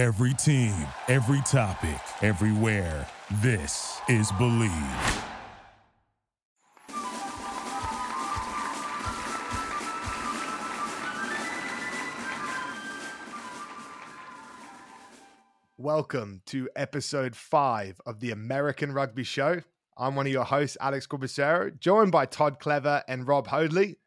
Every team, every topic, everywhere. This is Believe. Welcome to episode five of the American Rugby Show. I'm one of your hosts, Alex Corbisiero, joined by Todd Clever and Rob Hoadley.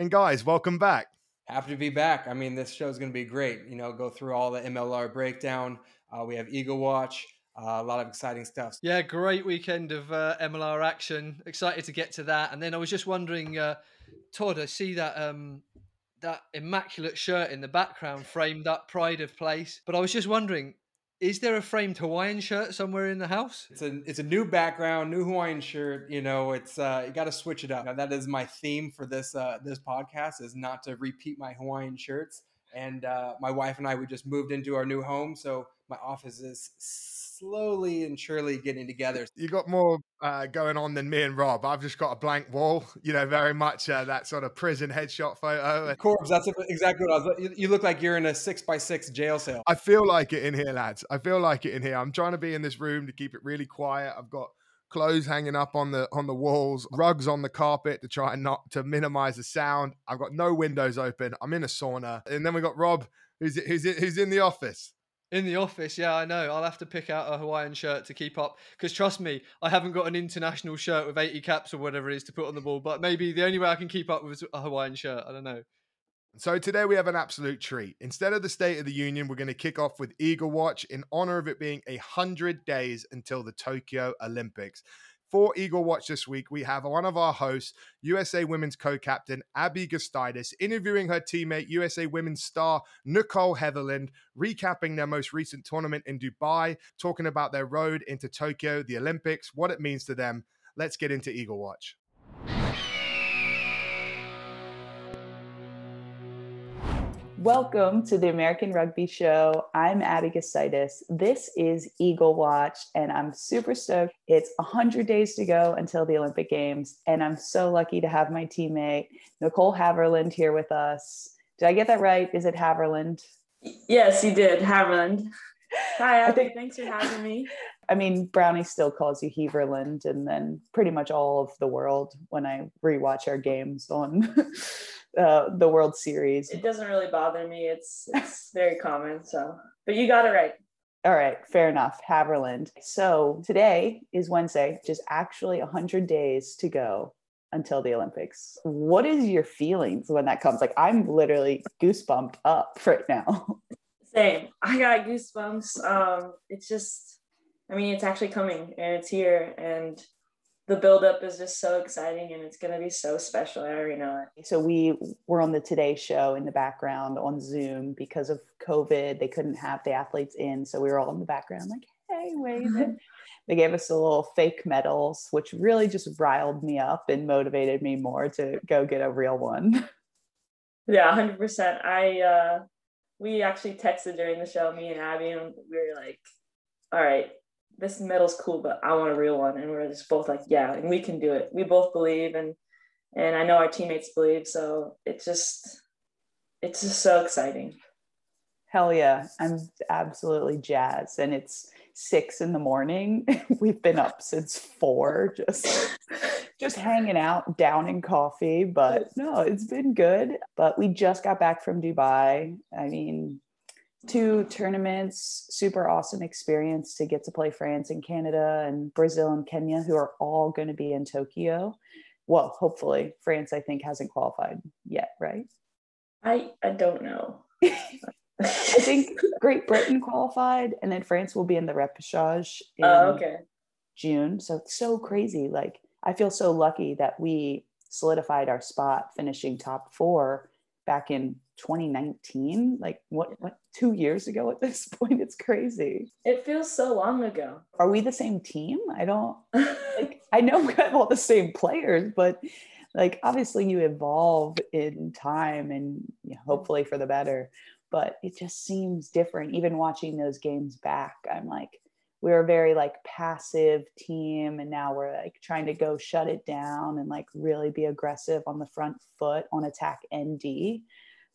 And guys, welcome back. Happy to be back. I mean, this show is going to be great. You know, go through all the MLR breakdown. Uh, we have Eagle Watch, uh, a lot of exciting stuff. Yeah, great weekend of uh, MLR action. Excited to get to that. And then I was just wondering, uh, Todd, I see that um, that immaculate shirt in the background framed up, pride of place. But I was just wondering, is there a framed Hawaiian shirt somewhere in the house? It's a it's a new background, new Hawaiian shirt. You know, it's uh, you got to switch it up. Now, that is my theme for this uh, this podcast is not to repeat my Hawaiian shirts. And uh, my wife and I we just moved into our new home, so my office is slowly and surely getting together. You got more uh, going on than me and Rob. I've just got a blank wall, you know, very much uh, that sort of prison headshot photo. Corbs, that's exactly what I was. You look like you're in a six by six jail cell. I feel like it in here, lads. I feel like it in here. I'm trying to be in this room to keep it really quiet. I've got clothes hanging up on the on the walls, rugs on the carpet to try and not to minimize the sound. I've got no windows open. I'm in a sauna, and then we got Rob, who's who's who's in the office. In the office, yeah, I know. I'll have to pick out a Hawaiian shirt to keep up. Because trust me, I haven't got an international shirt with 80 caps or whatever it is to put on the ball. But maybe the only way I can keep up with a Hawaiian shirt. I don't know. So today we have an absolute treat. Instead of the State of the Union, we're going to kick off with Eagle Watch in honor of it being a hundred days until the Tokyo Olympics for Eagle Watch this week, we have one of our hosts, USA Women's co captain Abby Gustaitis, interviewing her teammate, USA Women's star Nicole Heavirland, recapping their most recent tournament in Dubai, talking about their road into Tokyo, the Olympics, what it means to them. Let's get into Eagle Watch. Welcome to the American Rugby Show. I'm Abby Gustaitis. This is Eagle Watch, and I'm super stoked. It's 100 days to go until the Olympic Games, and I'm so lucky to have my teammate, Nicole Haverland, here with us. Did I get that right? Is it Haverland? Yes, you did. Haverland. Hi, Abby. Think, Thanks for having me. I mean, Brownie still calls you Heverland, and then pretty much all of the world when I rewatch our games on uh, the World Series. It doesn't really bother me. It's it's very common. So, but you got it right. All right, fair enough. Haverland. So today is Wednesday, just actually 100 days to go until the Olympics. What is your feelings when that comes? Like, I'm literally goosebumped up right now. Same. I got goosebumps. Um, it's just, I mean, it's actually coming and it's here. And the buildup is just so exciting and it's going to be so special. I already know it. So we were on the Today Show in the background on Zoom because of COVID. They couldn't have the athletes in, so we were all in the background like, "Hey, waving." they gave us a little fake medals, which really just riled me up and motivated me more to go get a real one. Yeah, hundred percent. I uh, we actually texted during the show, me and Abby, and we were like, "All right, this medal's cool, but I want a real one. And we're just both like, yeah, and we can do it. We both believe and and I know our teammates believe. So it's just it's just so exciting. Hell yeah. I'm absolutely jazzed. And it's six in the morning. We've been up since four, just just hanging out, downing coffee. But no, it's been good. But we just got back from Dubai. I mean, two tournaments, super awesome experience to get to play France and Canada and Brazil and Kenya, who are all going to be in Tokyo. Well, hopefully, France, I think, hasn't qualified yet, right? I I don't know. I think Great Britain qualified, and then France will be in the repechage oh, in oh, okay. June. So it's so crazy. Like I feel so lucky that we solidified our spot, finishing top four back in 2019 like what what two years ago at this point? It's crazy. It feels so long ago. Are we the same team? I don't like i know we have all the same players but like obviously you evolve in time and you know, mm. hopefully for the better but it just seems different. Even watching those games back i'm like we a very like passive team and now we're like trying to go shut it down and like really be aggressive on the front foot on attack nd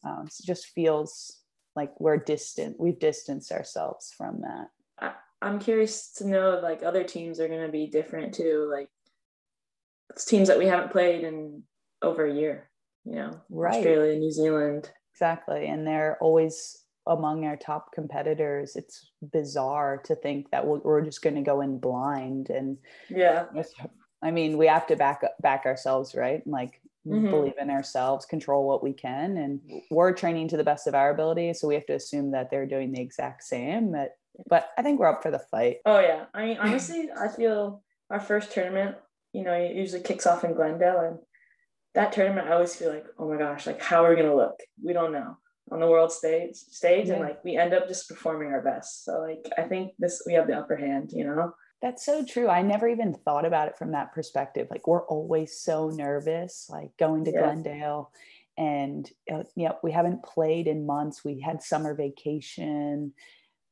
um, so it just feels like we're distant we've distanced ourselves from that. I, i'm curious to know like other teams are going to be different too like it's teams that we haven't played in over a year you know? Right. australia new zealand. Exactly and they're always among our top competitors it's bizarre to think that we're we're just going to go in blind and yeah I mean, we have to back up, back ourselves, right? And, Like Mhm. believe in ourselves, control what we can, and we're training to the best of our ability. So we have to assume that they're doing the exact same. But but I think we're up for the fight. oh yeah i mean honestly i feel our first tournament you know it usually kicks off in glendale and that tournament i always feel like oh my gosh like how are we going to look we don't know on the world stage stage and like we end up just performing our best so like i think this we have the upper hand you know That's so true. I never even thought about it from that perspective. Like we're always so nervous, like going to Yeah. Glendale, and uh, yeah, we haven't played in months. We had summer vacation,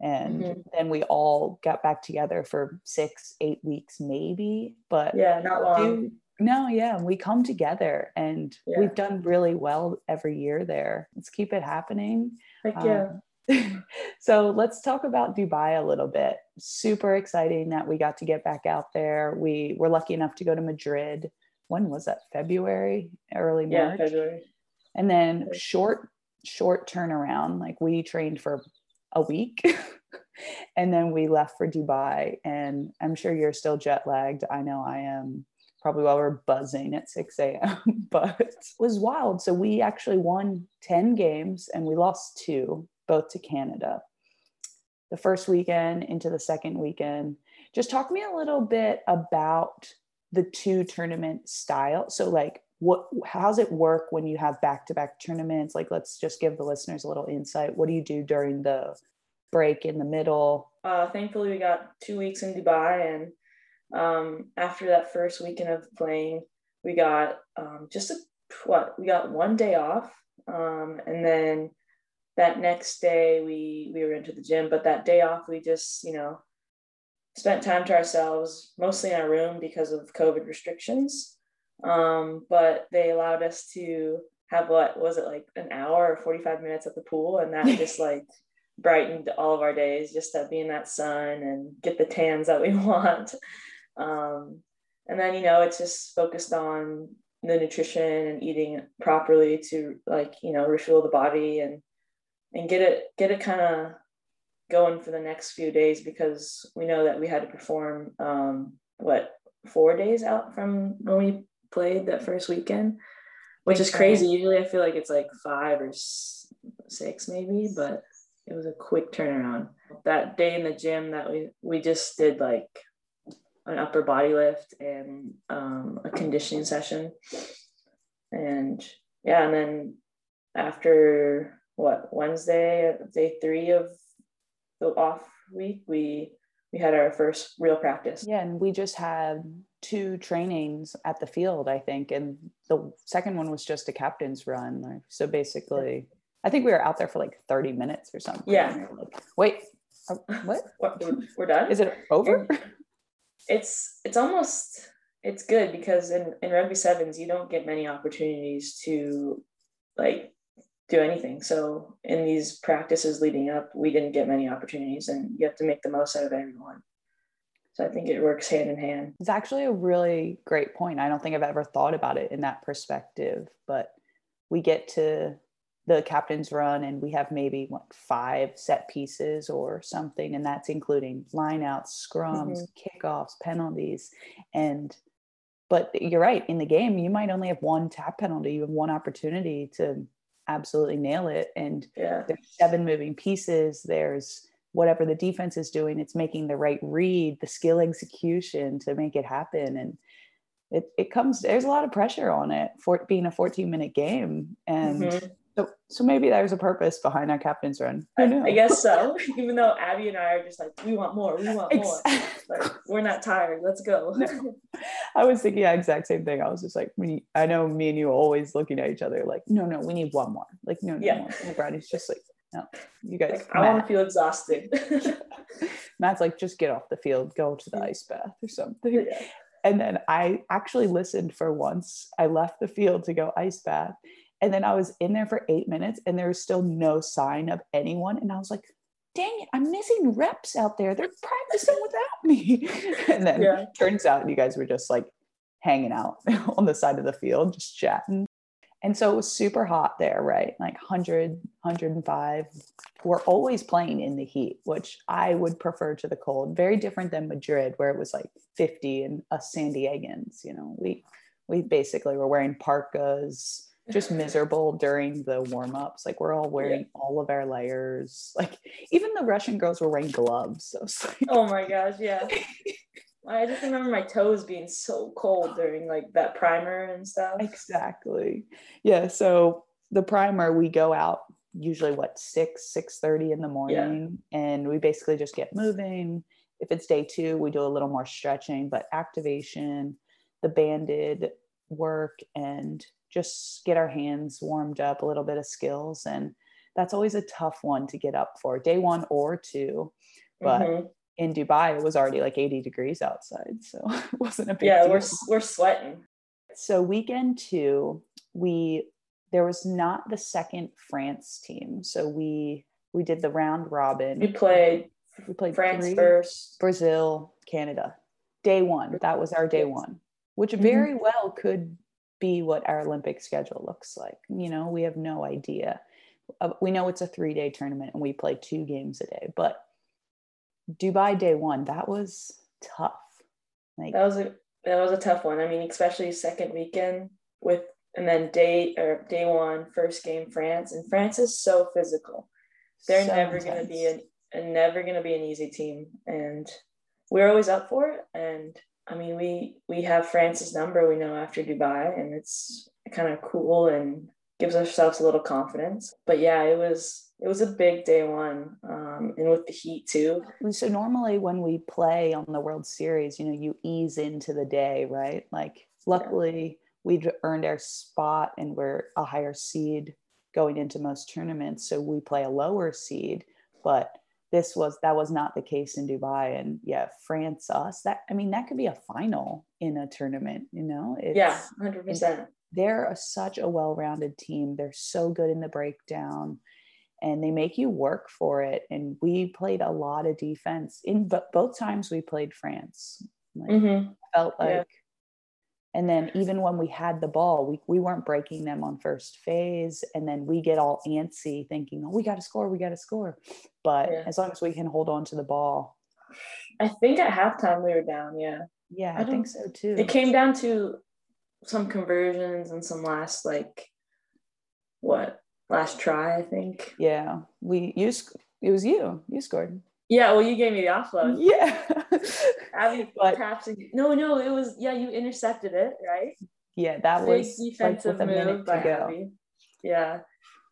and Mhm. then we all got back together for six, eight weeks, maybe. But yeah not long no yeah we come together and Yeah. we've done really well every year there. Let's keep it happening. Like yeah. Um, so let's talk about dubai a little bit. Super exciting that we got to get back out there. We were lucky enough to go to madrid. When was that? February? Early yeah march? February. And then short short turnaround like we trained for a week and then we left for dubai and i'm sure you're still jet lagged. I know i am probably while we're buzzing at 6 a.m but it was wild. So we actually won 10 games and we lost two both to canada. The first weekend into the second weekend. Just talk to me a little bit about the two tournament style. So like what how's it work when you have back-to-back tournaments? Like let's just give the listeners a little insight. What do you do during the break in the middle? Uh, thankfully we got two weeks in Dubai, and um, after that first weekend of playing, we got um, just a what we got one day off, um, and then that next day we we were into the gym. But that day off, we just you know spent time to ourselves, mostly in our room because of COVID restrictions. Um, but they allowed us to have what was it like an hour or 45 minutes at the pool and that just like brightened all of our days just to be in that sun and get the tans that we want. Um, and then, you know, it's just focused on the nutrition and eating properly to like, you know, refuel the body and, and get it, get it kind of going for the next few days because we know that we had to perform, um, what, four days out from when we played that first weekend, which is crazy. Usually I feel like it's like five or six maybe, but it was a quick turnaround. That day in the gym that we we just did like an upper body lift and um, a conditioning session, and yeah, and then after what Wednesday, day three of the off week, we we had our first real practice. yeah and we just had two trainings at the field i think and the second one was just a captain's run so basically i think we were out there for like 30 minutes or something Yeah. And we were like, wait uh, what What, we're done. is it over it's it's almost it's good because in, in rugby sevens you don't get many opportunities to like do anything. So in these practices leading up we didn't get many opportunities and you have to make the most out of everyone. So i think it works hand in hand. It's actually a really great point. I don't think I've ever thought about it in that perspective, but we get to the captain's run and we have maybe what five set pieces or something, and that's including lineouts, scrums, kickoffs, penalties, and but you're right. In the game, you might only have one tap penalty. You have one opportunity to absolutely nail it, and yeah there's seven moving pieces there's whatever the defense is doing it's making the right read the skill execution to make it happen and it, it comes there's a lot of pressure on it for being a 14 minute game and Mhm. So so maybe there's a purpose behind our captain's run I, I guess so even though abby and i are just like we want more we want more Exactly. like we're not tired let's go I was thinking the exact same thing. I was just like, we, I know me and you are always looking at each other like, no, no, we need one more. Like, no, no Yeah. more. And Bradley's just like, no, you guys. like, i want to feel exhausted Matt's like, just get off the field, go to the mm. ice bath or something. Yeah. And then I actually listened for once. I left the field to go ice bath. And then I was in there for eight minutes and there was still no sign of anyone. And I was like, dang it, I'm missing reps out there. They're practicing without me. and then Yeah. turns out you guys were just like hanging out on the side of the field, just chatting. And so it was super hot there, right? Like 100, 105. We're always playing in the heat, which I would prefer to the cold. Very different than Madrid, where it was like 50 and us San Diegans. You know, we we basically were wearing parkas, just miserable during the warm ups. Like we're all wearing all of our layers. Like even the Russian girls were wearing gloves. So like, Oh my gosh, yeah. I just remember my toes being so cold during like that primer and stuff. exactly yeah so the primer we go out usually what 6 6 30 in the morning and we basically just get moving if it's day two we do a little more stretching but activation the banded work and just get our hands warmed up a little bit of skills and that's always a tough one to get up for day one or two but Mhm. in dubai it was already like 80 degrees outside so it wasn't a big yeah, deal we're we're sweating. so weekend two we there was not the second france team so we we did the round robin We played we played France three, first. brazil canada day one that was our day one which Mhm. very well could be what our olympic schedule looks like you know we have no idea Uh, we know it's a three day tournament and we play two games a day but dubai day one that was tough like That was a that was a tough one. I mean, especially second weekend with and then day or day one, first game France. And France is so physical. They're so never gonna be intense. an never gonna be an easy team. And we're always up for it. And I mean we we have France's number, we know after Dubai, and it's kind of cool and gives ourselves a little confidence. But yeah, it was it was a big day one. Um, and with the heat too. so normally when we play on the world series you know you ease into the day right like luckily we'd earned our spot and we're a higher seed going into most tournaments so we play a lower seed but this was that was not the case in dubai and yeah france us that i mean that could be a final in a tournament you know it's, yeah, hundred percent. they're a, such a well-rounded team they're so good in the breakdown and they make you work for it and we played a lot of defense in but both times we played france like hmm felt like Yeah. And then even when we had the ball we, we weren't breaking them on first phase and then we get all antsy thinking oh we got to score we got to score but Yeah. as long as we can hold on to the ball I think at halftime we were down. Yeah, yeah I i, think so too it came down to some conversions and some last like what last try. I think. yeah we you it was you you scored Yeah. Well, you gave me the offload. yeah Abby But- taps. No, no, it was yeah. You intercepted it, right? yeah that Big was like defensive minute move to by go Abby. Yeah,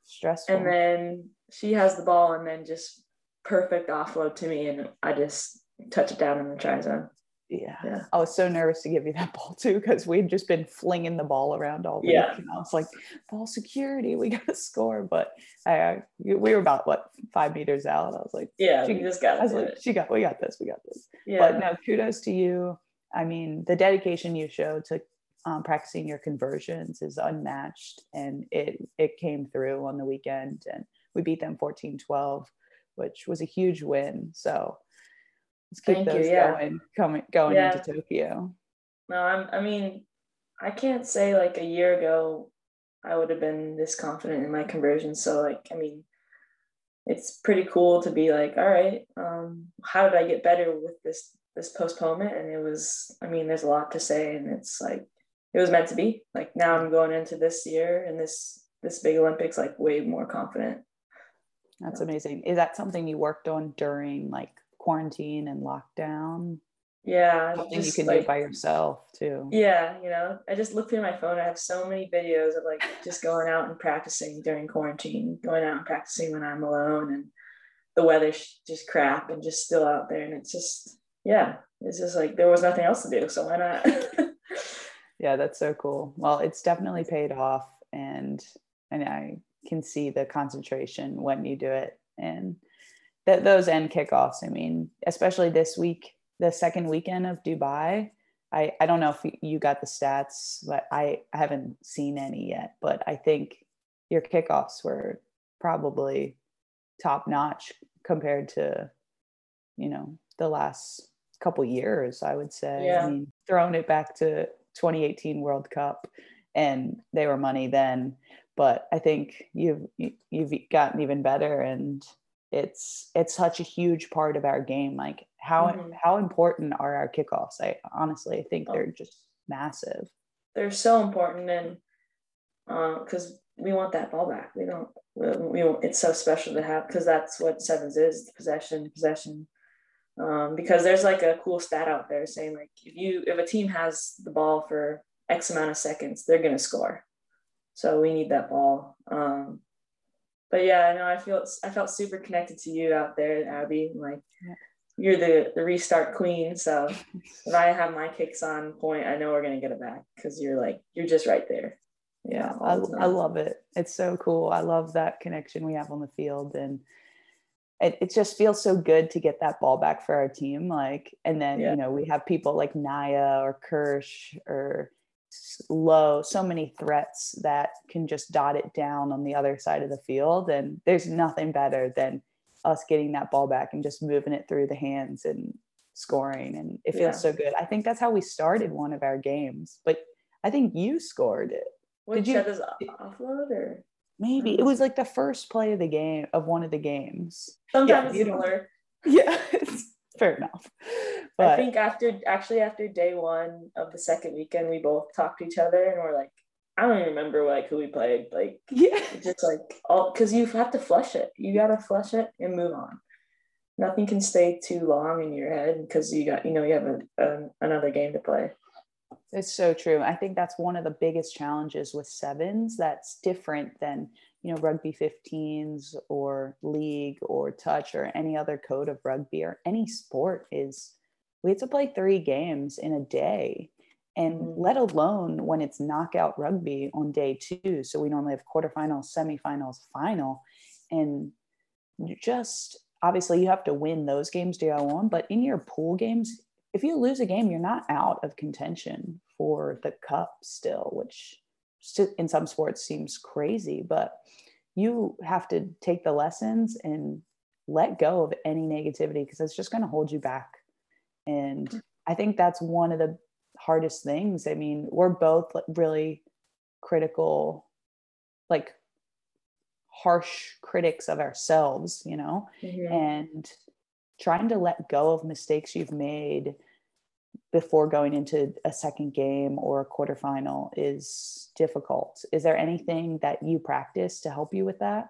stressful and then she has the ball, and then just perfect offload to me, and I just touch it down in the try zone. Yeah. Yeah. I was so nervous to give you that ball too because we'd just been flinging the ball around all week. Yeah. And I was like, ball security, we got to score. But I, we were about what five meters out. I was like, Yeah, She- we just got I was like, it. she got, we got this, we got this. Yeah, But no, kudos to you. I mean, the dedication you showed to um, practicing your conversions is unmatched, and it it came through on the weekend, and we beat them 14-12, which was a huge win. So let's keep Thank you, yeah. going, coming going Yeah. into Tokyo. No, I'm, I mean, I can't say like a year ago I would have been this confident in my conversion. So like, I mean, it's pretty cool to be like, all right, um, how did I get better with this this postponement? And it was, I mean, there's a lot to say, and it's like it was meant to be. Like now I'm going into this year and this this big Olympics like way more confident. That's amazing. Is that something you worked on during like quarantine and lockdown? Yeah, Something you can do like- by yourself too. Yeah, you know, I just look through my phone. I have so many videos of like just going out and practicing during quarantine, going out and practicing when I'm alone, and the weather's just crap and just still out there. And it's just, yeah, it's just like there was nothing else to do. So why not? Yeah, that's so cool. Well, it's definitely paid off and and I can see the concentration when you do it and that those end kickoffs, I mean, especially this week, the second weekend of Dubai. I, I don't know if you- got the stats, but I, I haven't seen any yet. But I think your kickoffs were probably top notch compared to, you know, the last couple years, I would say. Yeah. I mean, throwing it back to 2018 World Cup and they were money then, but I think you've you've gotten even better and it's it's such a huge part of our game. Like how Mhm. how important are our kickoffs? I honestly I think Oh. they're just massive. they're so important and because we want that ball back. We don't. We, we it's so special to have because that's what sevens is: the possession, possession. Um, because there's like a cool stat out there saying like if you if a team has the ball for X amount of seconds, they're gonna score. So we need that ball. Um, but yeah, I know I feel I felt super connected to you out there, Abby. Like Yeah. you're the the restart queen. So if I have my kicks on point, I know we're gonna get it back because you're like you're just right there. yeah I, I love it it's so cool i love that connection we have on the field and it, it just feels so good to get that ball back for our team like and then Yeah. you know we have people like naya or kirshe or low so many threats that can just dot it down on the other side of the field and there's nothing better than us getting that ball back and just moving it through the hands and scoring and it feels Yeah. so good i think that's how we started one of our games but i think you scored it Which you- you, this offload or Maybe it was like the first play of the game of one of the games. sometimes don't- blur. Yeah, fair enough. I think after actually after day one of the second weekend, we both talked to each other and we're like, I don't even remember like who we played. Like yeah, just like all because you have to flush it. You gotta flush it and move on. Nothing can stay too long in your head because you got you know you have a, a, another game to play. it's so true. I think that's one of the biggest challenges with sevens. That's different than you know rugby 15s or league or touch or any other code of rugby or any sport is we have to play three games in a day. And Mhm. let alone when it's knockout rugby on day two. So we normally have quarterfinals semifinals final. And you just obviously you have to win those games to go on but in your pool games if you lose a game you're not out of contention for the cup still which in some sports seems crazy but you have to take the lessons and let go of any negativity because it's just going to hold you back. And i think that's one of the hardest things. I mean we're both really critical like harsh critics of ourselves you know? Mhm. and trying to let go of mistakes you've made before going into a second game or a quarterfinal is difficult. Is there anything that you practice to help you with that?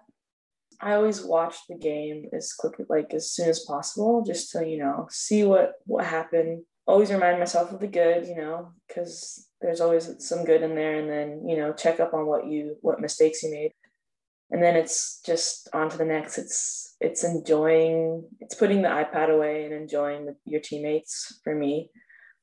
I always watch the game as quick like as soon as possible, just to you know see what what happened. Always remind myself of the good, you know, because there's always some good in there, and then you know check up on what you what mistakes you made, and then it's just on to the next. It's it's enjoying, it's putting the iPad away and enjoying the, your teammates for me,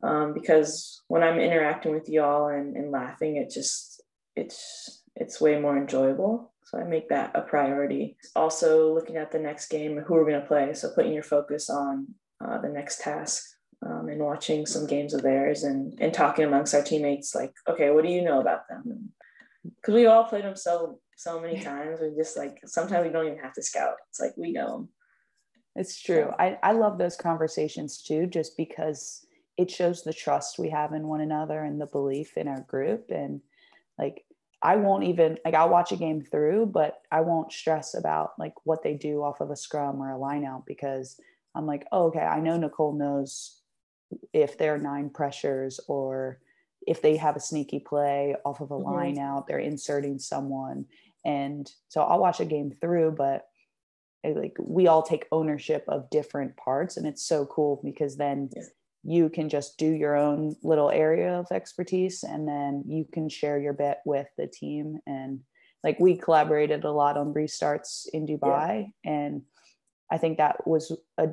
um, because when I'm interacting with y'all and, and laughing, it just it's it's way more enjoyable. So I make that a priority. Also, looking at the next game, and who we're going to play. So putting your focus on uh, the next task um, and watching some games of theirs and, and talking amongst our teammates, like, okay, what do you know about them? Because we all played them so so many times. We just like sometimes we don't even have to scout. It's like we know them. It's true. I, I love those conversations too, just because it shows the trust we have in one another and the belief in our group. And like, I won't even, like, I'll watch a game through, but I won't stress about like what they do off of a scrum or a line out because I'm like, oh, okay, I know Nicole knows if there are nine pressures or if they have a sneaky play off of a Mhm. line out, they're inserting someone. And so I'll watch a game through, but it, like we all take ownership of different parts and it's so cool because then Yeah. You can just do your own little area of expertise and then you can share your bit with the team. And like we collaborated a lot on restarts in dubai and i think that was a,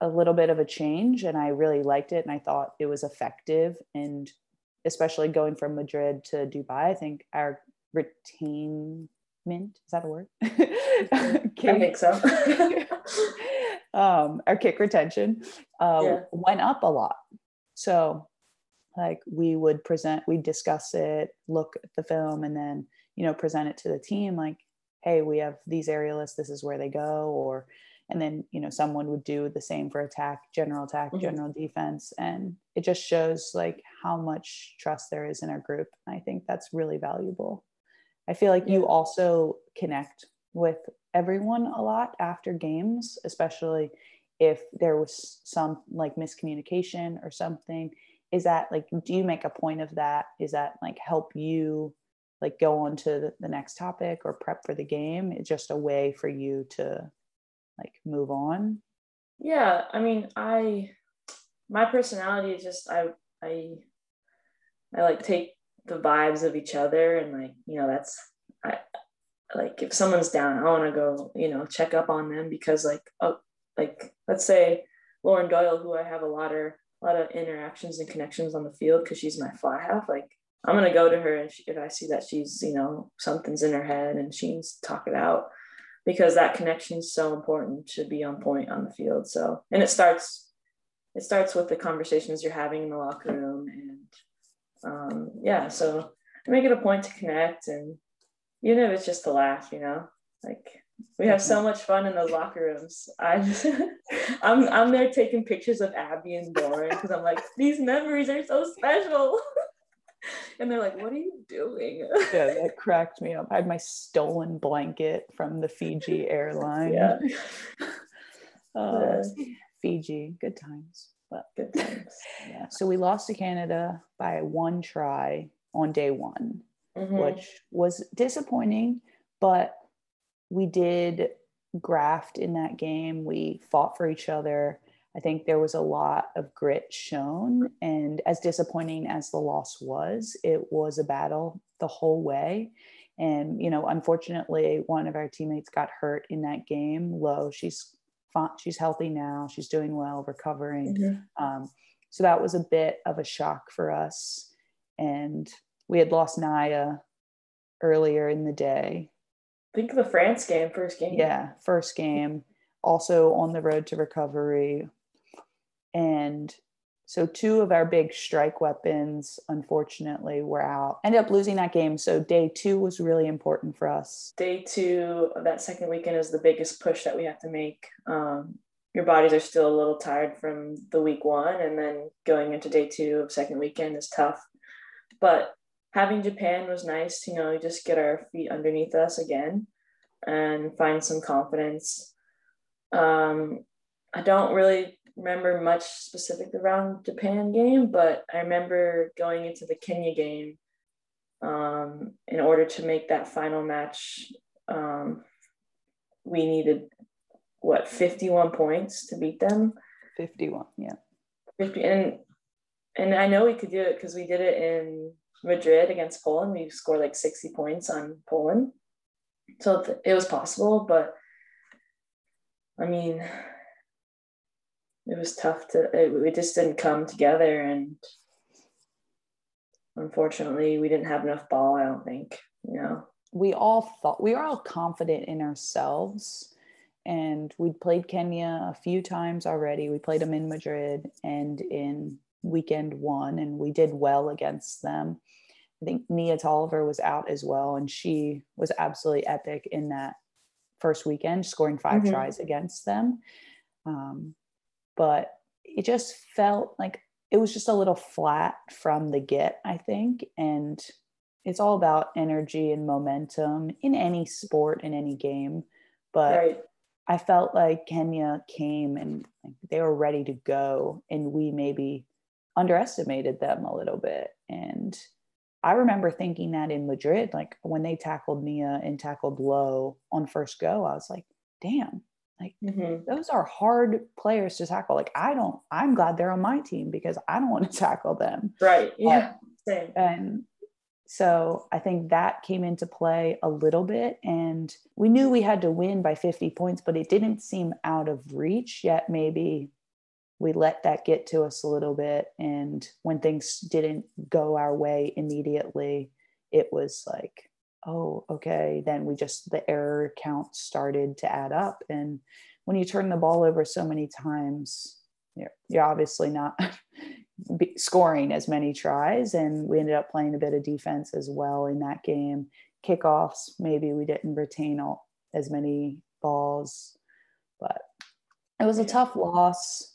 a little bit of a change and i really liked it and i thought it was effective. And especially going from madrid to dubai i think our retainment is that a word? I think so. Um, our kick retention uh, Yeah. went up a lot. So, like, we would present, we'd discuss it, look at the film, and then you know present it to the team like hey we have these aerialists this is where they go or and then you know someone would do the same for attack general attack Mhm. general defense and it just shows like how much trust there is in our group and i think that's really valuable i feel like you also connect with everyone a lot after games especially if there was some like miscommunication or something. Is that like do you make a point of that? Is that like help you like go on to the, next topic or prep for the game? It's just a way for you to like move on? Yeah, I mean, I my personality is just I I I like take the vibes of each other and like you know that's I like if someone's down, I want to go you know check up on them because like oh like let's say Lauren Doyle, who I have a lot of a lot of interactions and connections on the field because she's my fly half. Like I'm gonna go to her and if I see that she's you know something's in her head and she needs to talk it out because that connection is so important to be on point on the field. So, and it starts, it starts with the conversations you're having in the locker room, and um, yeah. So I make it a point to connect, and even if it's just to laugh, you know, like we have so much fun in those locker rooms. I, I'm I'm there taking pictures of Abby and Doran because I'm like, these memories are so special. And they're like, "What are you doing?" yeah that cracked me up i had my stolen blanket from the fiji airline Yeah. Uh, fiji good times but Good times. yeah so we lost to canada by one try on day one Mhm. which was disappointing, but we did graft in that game. We fought for each other. I think there was a lot of grit shown. And as disappointing as the loss was, it was a battle the whole way. And, you know, unfortunately, one of our teammates got hurt in that game. Low, she's. She's healthy now. She's doing well, recovering. Mhm. Um, so that was a bit of a shock for us. And we had lost Naya earlier in the day. Think of the France game, first game. Yeah, first game, also on the road to recovery. And so two of our big strike weapons, unfortunately, were out. Ended up losing that game. So day two was really important for us. Day two of that second weekend is the biggest push that we have to make. Um, your bodies are still a little tired from the week one, and then going into day two of second weekend is tough. But having Japan was nice, you know, just get our feet underneath us again and find some confidence. Um, I don't really remember much specific around Japan game, but I remember going into the Kenya game um, in order to make that final match. Um, we needed what 51 points to beat them 51. Yeah. 50 and and I know we could do it because we did it in Madrid against Poland. We scored like 60 points on Poland. So th- it was possible, but I mean, it was tough to, it, it just didn't come together. And unfortunately, we didn't have enough ball, I don't think, you know. we all thought we were all confident in ourselves and we'd played kenya a few times already we played them in madrid and in weekend one and we did well against them i think nia tolliver was out as well and she was absolutely epic in that first weekend scoring 5 Mhm. tries against them um, but it just felt like it was just a little flat from the get i think and it's all about energy and momentum in any sport in any game but right. i felt like kenya came and like, they were ready to go and we maybe underestimated them a little bit and i remember thinking that in madrid like when they tackled nia and tackled low on first go i was like damn Mhm. those are hard players to tackle like i don't i'm glad they're on my team because i don't want to tackle them Right. Yeah. Same. and so I think that came into play a little bit. And we knew we had to win by 50 points, but it didn't seem out of reach yet. Maybe we let that get to us a little bit. And when things didn't go our way immediately, it was like, oh, okay. Then we just, the error count started to add up. And when you turn the ball over so many times, you're, you're obviously not scoring as many tries and we ended up playing a bit of defense as well in that game kickoffs, maybe we didn't retain all, as many balls, but it was a tough loss.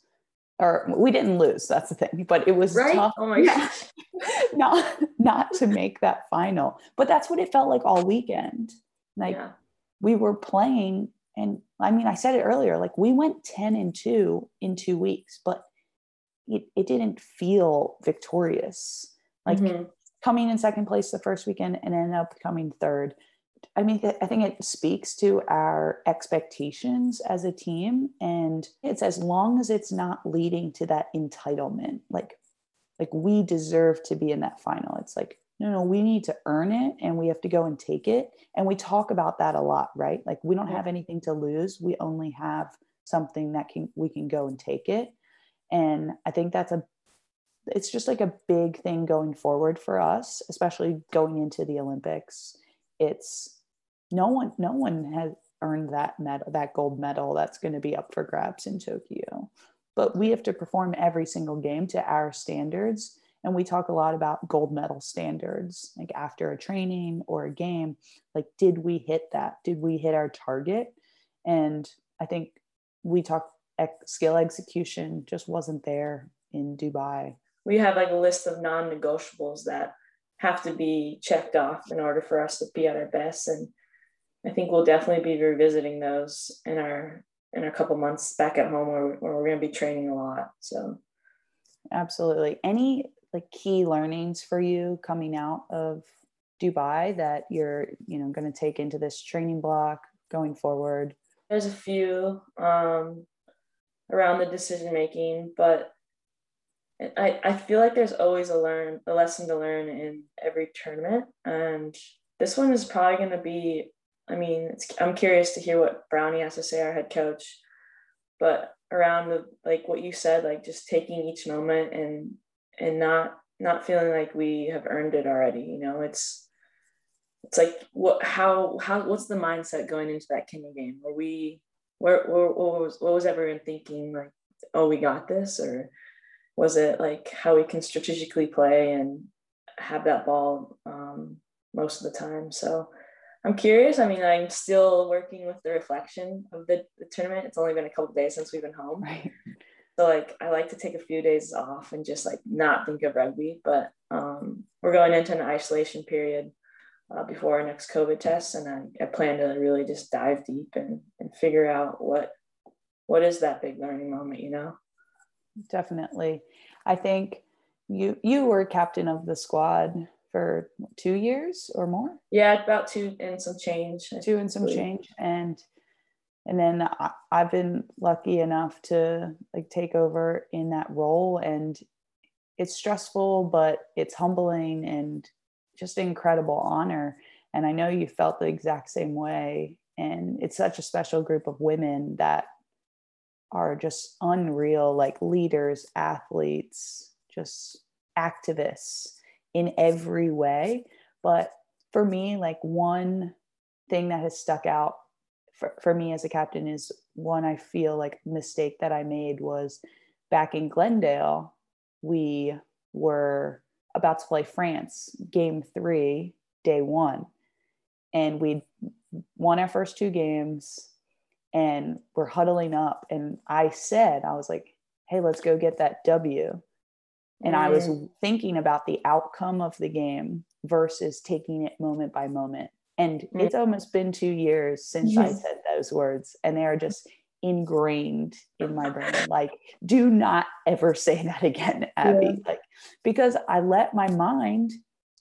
Or we didn't lose. That's the thing, but it was Right? tough. Oh my gosh. not not to make that final, but that's what it felt like all weekend. Like yeah. we were playing and i mean i said it earlier like we went 10 and 2 in two weeks but it, it didn't feel victorious like Mhm. coming in second place the first weekend and end up coming third i mean th- i think it speaks to our expectations as a team and it's as long as it's not leading to that entitlement like like we deserve to be in that final. It's like no no we need to earn it and we have to go and take it. And we talk about that a lot right? Like we don't have anything to lose. We only have something that can we can go and take it. And i think that's a it's just like a big thing going forward for us especially going into the olympics. It's no one no one has earned that medal that gold medal that's going to be up for grabs in tokyo. But we have to perform every single game to our standards and we talk a lot about gold medal standards like after a training or a game like did we hit that? Did we hit our target? And i think we talk ex- skill execution just wasn't there in dubai. We have like a list of non-negotiables that have to be checked off in order for us to be at our best. And I think we'll definitely be revisiting those in our in a couple months back at home where, where we're going to be training a lot. So absolutely any like key learnings for you coming out of dubai that you're you know going to take into this training block going forward there's a few um, around the decision making, but I, I feel like there's always a learn a lesson to learn in every tournament, and this one is probably going to be. I mean, I'm curious to hear what Brownie has to say, our head coach, but around the like what you said, like just taking each moment and and not not feeling like we have earned it already. You know, it's it's like what how how what's the mindset going into that Kenya game? Were we where, where what was what was everyone thinking like oh we got this or was it like how we can strategically play and have that ball um, most of the time? So I'm curious. I mean, I'm still working with the reflection of the, the tournament. It's only been a couple days since we've been home. right So like I like to take a few days off and just like not think of rugby. But um, we're going into an isolation period uh, before our next COVID test, and I, I plan to really just dive deep and and figure out what what is that big learning moment. You know. definitely i think you you were captain of the squad for two years or more? Yeah, about two and some change. two and some believe. change. And and then I, i've been lucky enough to like take over in that role. And it's stressful but it's humbling and just an incredible honor. And i know you felt the exact same way. And it's such a special group of women that are just unreal like leaders athletes just activists in every way. But for me like one thing that has stuck out for, for me as a captain is one i feel like mistake that i made was back in glendale we were about to play france game three day one. And we won our first two games and we're huddling up. And i said i was like hey let's go get that w and i was thinking about the outcome of the game versus taking it moment by moment. And Mm. it's almost been two years since i said those words and they are just ingrained in my brain. Like do not ever say that again abby. Yeah. like because i let my mind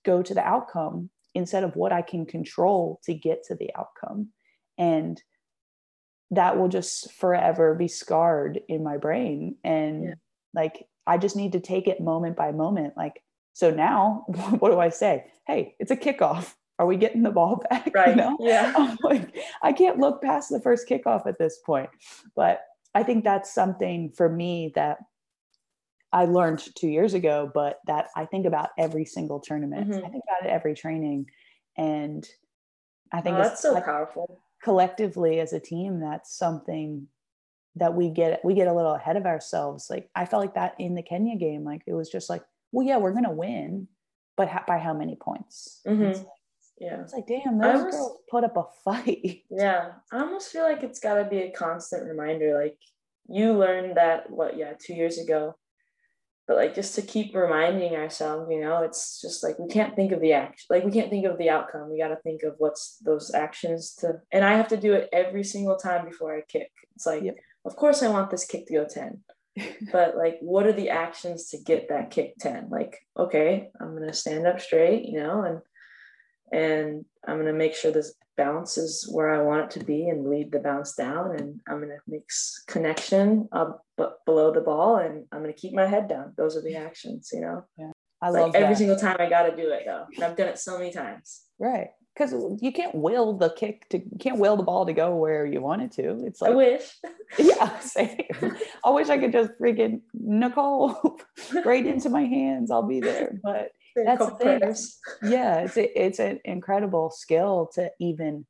go to the outcome instead of what i can control to get to the outcome. And that will just forever be scarred in my brain. And Yeah. like i just need to take it moment by moment like so now what do i say hey it's a kickoff are we getting the ball back You Right. know? Yeah. I'm like, I can't look past the first kickoff at this point. But I think that's something for me that I learned two years ago, but that I think about every single tournament. Mhm. I think about it every training. And I think Oh, that's so like powerful. collectively as a team, that's something that we get we get a little ahead of ourselves. Like I felt like that in the Kenya game. Like it was just like, well, yeah, we're gonna win, but how, by how many points? Mhm. It's like, Yeah. It's like, damn, those was- girls put up a fight. Yeah. I almost feel like it's gotta be a constant reminder. Like you learned that what, yeah, two years ago. But like just to keep reminding ourselves, you know, it's just like we can't think of the action like we can't think of the outcome. We gotta think of what's those actions to and I have to do it every single time before I kick. It's like, Yep. Of course I want this kick to go 10. but like what are the actions to get that kick 10 like okay i'm gonna stand up straight you know and and i'm gonna make sure this bounce is where i want it to be and lead the bounce down and i'm gonna mix connection up but below the ball and i'm gonna keep my head down those are the actions you know I like love every that. single time i gotta do it though and i've done it so many times right. Because you can't will the kick to you can't will the ball to go where you want it to. It's like i wish yeah, same. I wish I could just freaking Nicole right into my hands. I'll be there. But That's the thing. yeah, it's a, it's an incredible skill to even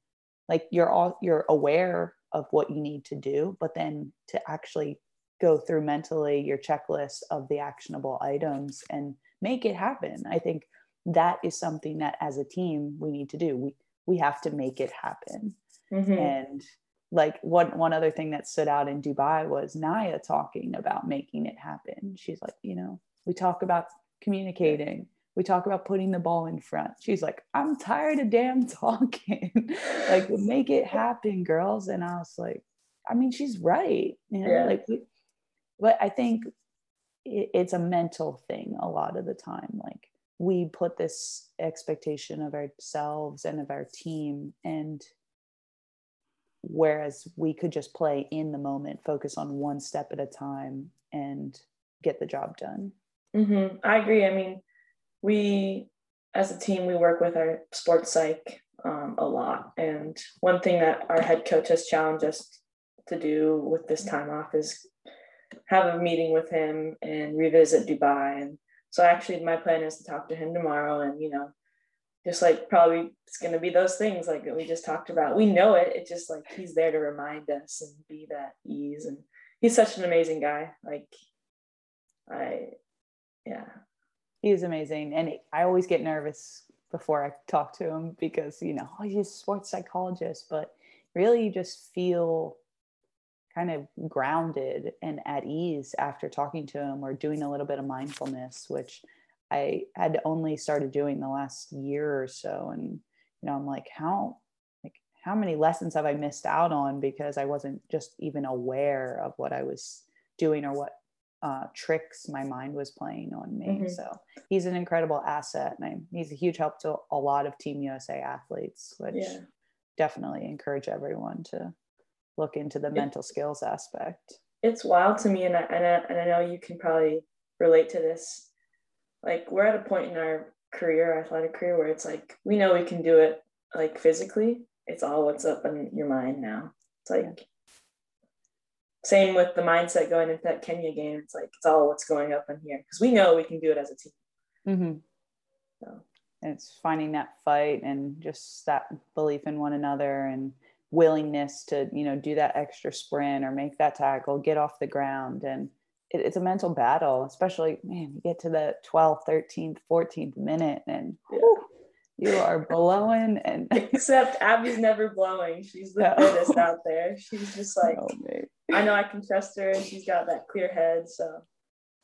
like you're all you're aware of what you need to do, but then to actually go through mentally your checklist of the actionable items and make it happen. I think that is something that as a team we need to do. We we have to make it happen Mhm. and like one one other thing that stood out in Dubai was Naya talking about making it happen. She's like, you know, we talk about communicating. We talk about putting the ball in front. She's like, I'm tired of damn talking. like, make it happen, girls. And I was like, I mean, she's right. You know, Yeah. like, we, but I think it, it's a mental thing a lot of the time. Like, we put this expectation of ourselves and of our team and whereas we could just play in the moment focus on one step at a time and get the job done hmm I agree. I mean, we as a team we work with our sports psych um, a lot, and one thing that our head coach has challenged us to do with this time off is have a meeting with him and revisit Dubai. And so, actually, my plan is to talk to him tomorrow, and you know, just like probably it's to be those things like that we just talked about. We know it. It's just like he's there to remind us and be that ease, and he's such an amazing guy. Like, I yeah he is amazing and i always get nervous before i talk to him because you know oh, he's a sports psychologist but really you just feel kind of grounded and at ease after talking to him or doing a little bit of mindfulness which i had only started doing the last year or so and you know i'm like how like how many lessons have i missed out on because i wasn't just even aware of what i was doing or what uh, tricks my mind was playing on me. Mhm. So he's an incredible asset, and I, he's a huge help to a lot of Team USA athletes, which Yeah. definitely encourage everyone to look into the mental skills aspect. it's wild to me and I, and I and I know you can probably relate to this like we're at a point in our career athletic career where it's like we know we can do it like physically it's all what's up in your mind now it's like same with the mindset going into that Kenya game it's like it's all what's going up in here because we know we can do it as a team Mm-hmm. So. And it's finding that fight and just that belief in one another and willingness to, you know, do that extra sprint or make that tackle, get off the ground. And it, it's a mental battle, especially, man, you get to the 12th, 13th, 14th minute and Yeah. whew, you are blowing and except Abby's never blowing she's the No. fittest out there she's just like man. I know I can trust her and she's got that clear head so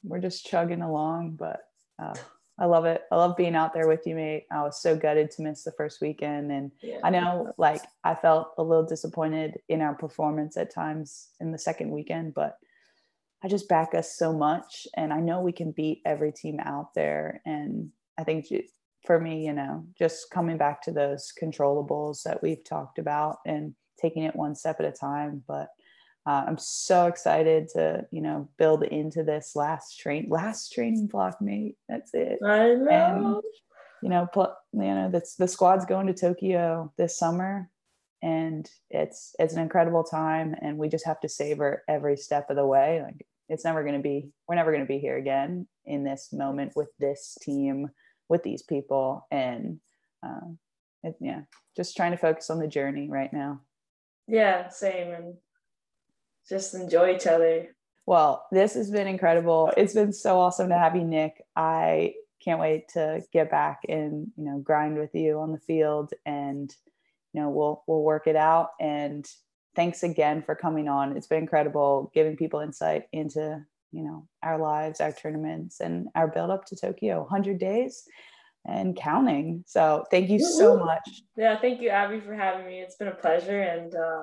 we're just chugging along, but uh, I love it. I love being out there with you, mate. I was so gutted to miss the first weekend and yeah I know, like, I felt a little disappointed in our performance at times in the second weekend, but I just back us so much. And I know we can beat every team out there. And I think for me, you know, just coming back to those controllables that we've talked about and taking it one step at a time. But uh, I'm so excited to, you know, build into this last train, last training block, mate. That's it I know you know, pl- you know, that's the squad's going to Tokyo this summer, and it's it's an incredible time, and we just have to savor every step of the way. Like it's never going to be, we're never going to be here again in this moment with this team, with these people, and uh, it, yeah, just trying to focus on the journey right now. Yeah, same. And just enjoy each other. Well, this has been incredible. It's been so awesome to have you, Nick. I can't wait to get back and you know grind with you on the field and you know we'll we'll work it out. And thanks again for coming on. It's been incredible giving people insight into you know our lives our tournaments and our build up to tokyo. 100 days and counting. So thank you so much. Yeah thank you abby for having me. It's been a pleasure and um,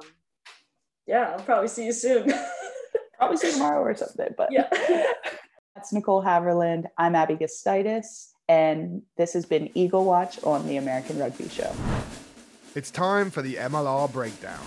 yeah i'll probably see you soon probably see you tomorrow or something but yeah that's nicole Heavirland i'm abby Gustaitis and this has been eagle watch on the american rugby show it's time for the mlr breakdown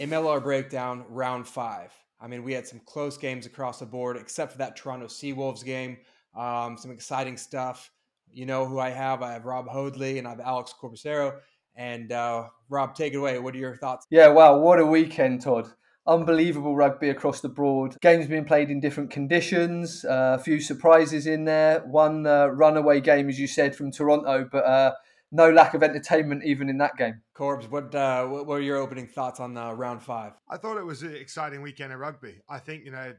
MLR breakdown, round five. I mean, we had some close games across the board, except for that Toronto Seawolves game. Um, some exciting stuff. You know who I have? I have Rob Hoadley and I have Alex Corbisiero. And uh, Rob, take it away. What are your thoughts? Yeah, wow, what a weekend, Todd. Unbelievable rugby across the board. Games being played in different conditions. Uh, a few surprises in there. One uh, runaway game, as you said, from Toronto, but uh, no lack of entertainment even in that game. Corbs, what uh, what were your opening thoughts on uh, round five? I thought it was an exciting weekend of rugby. I think you know,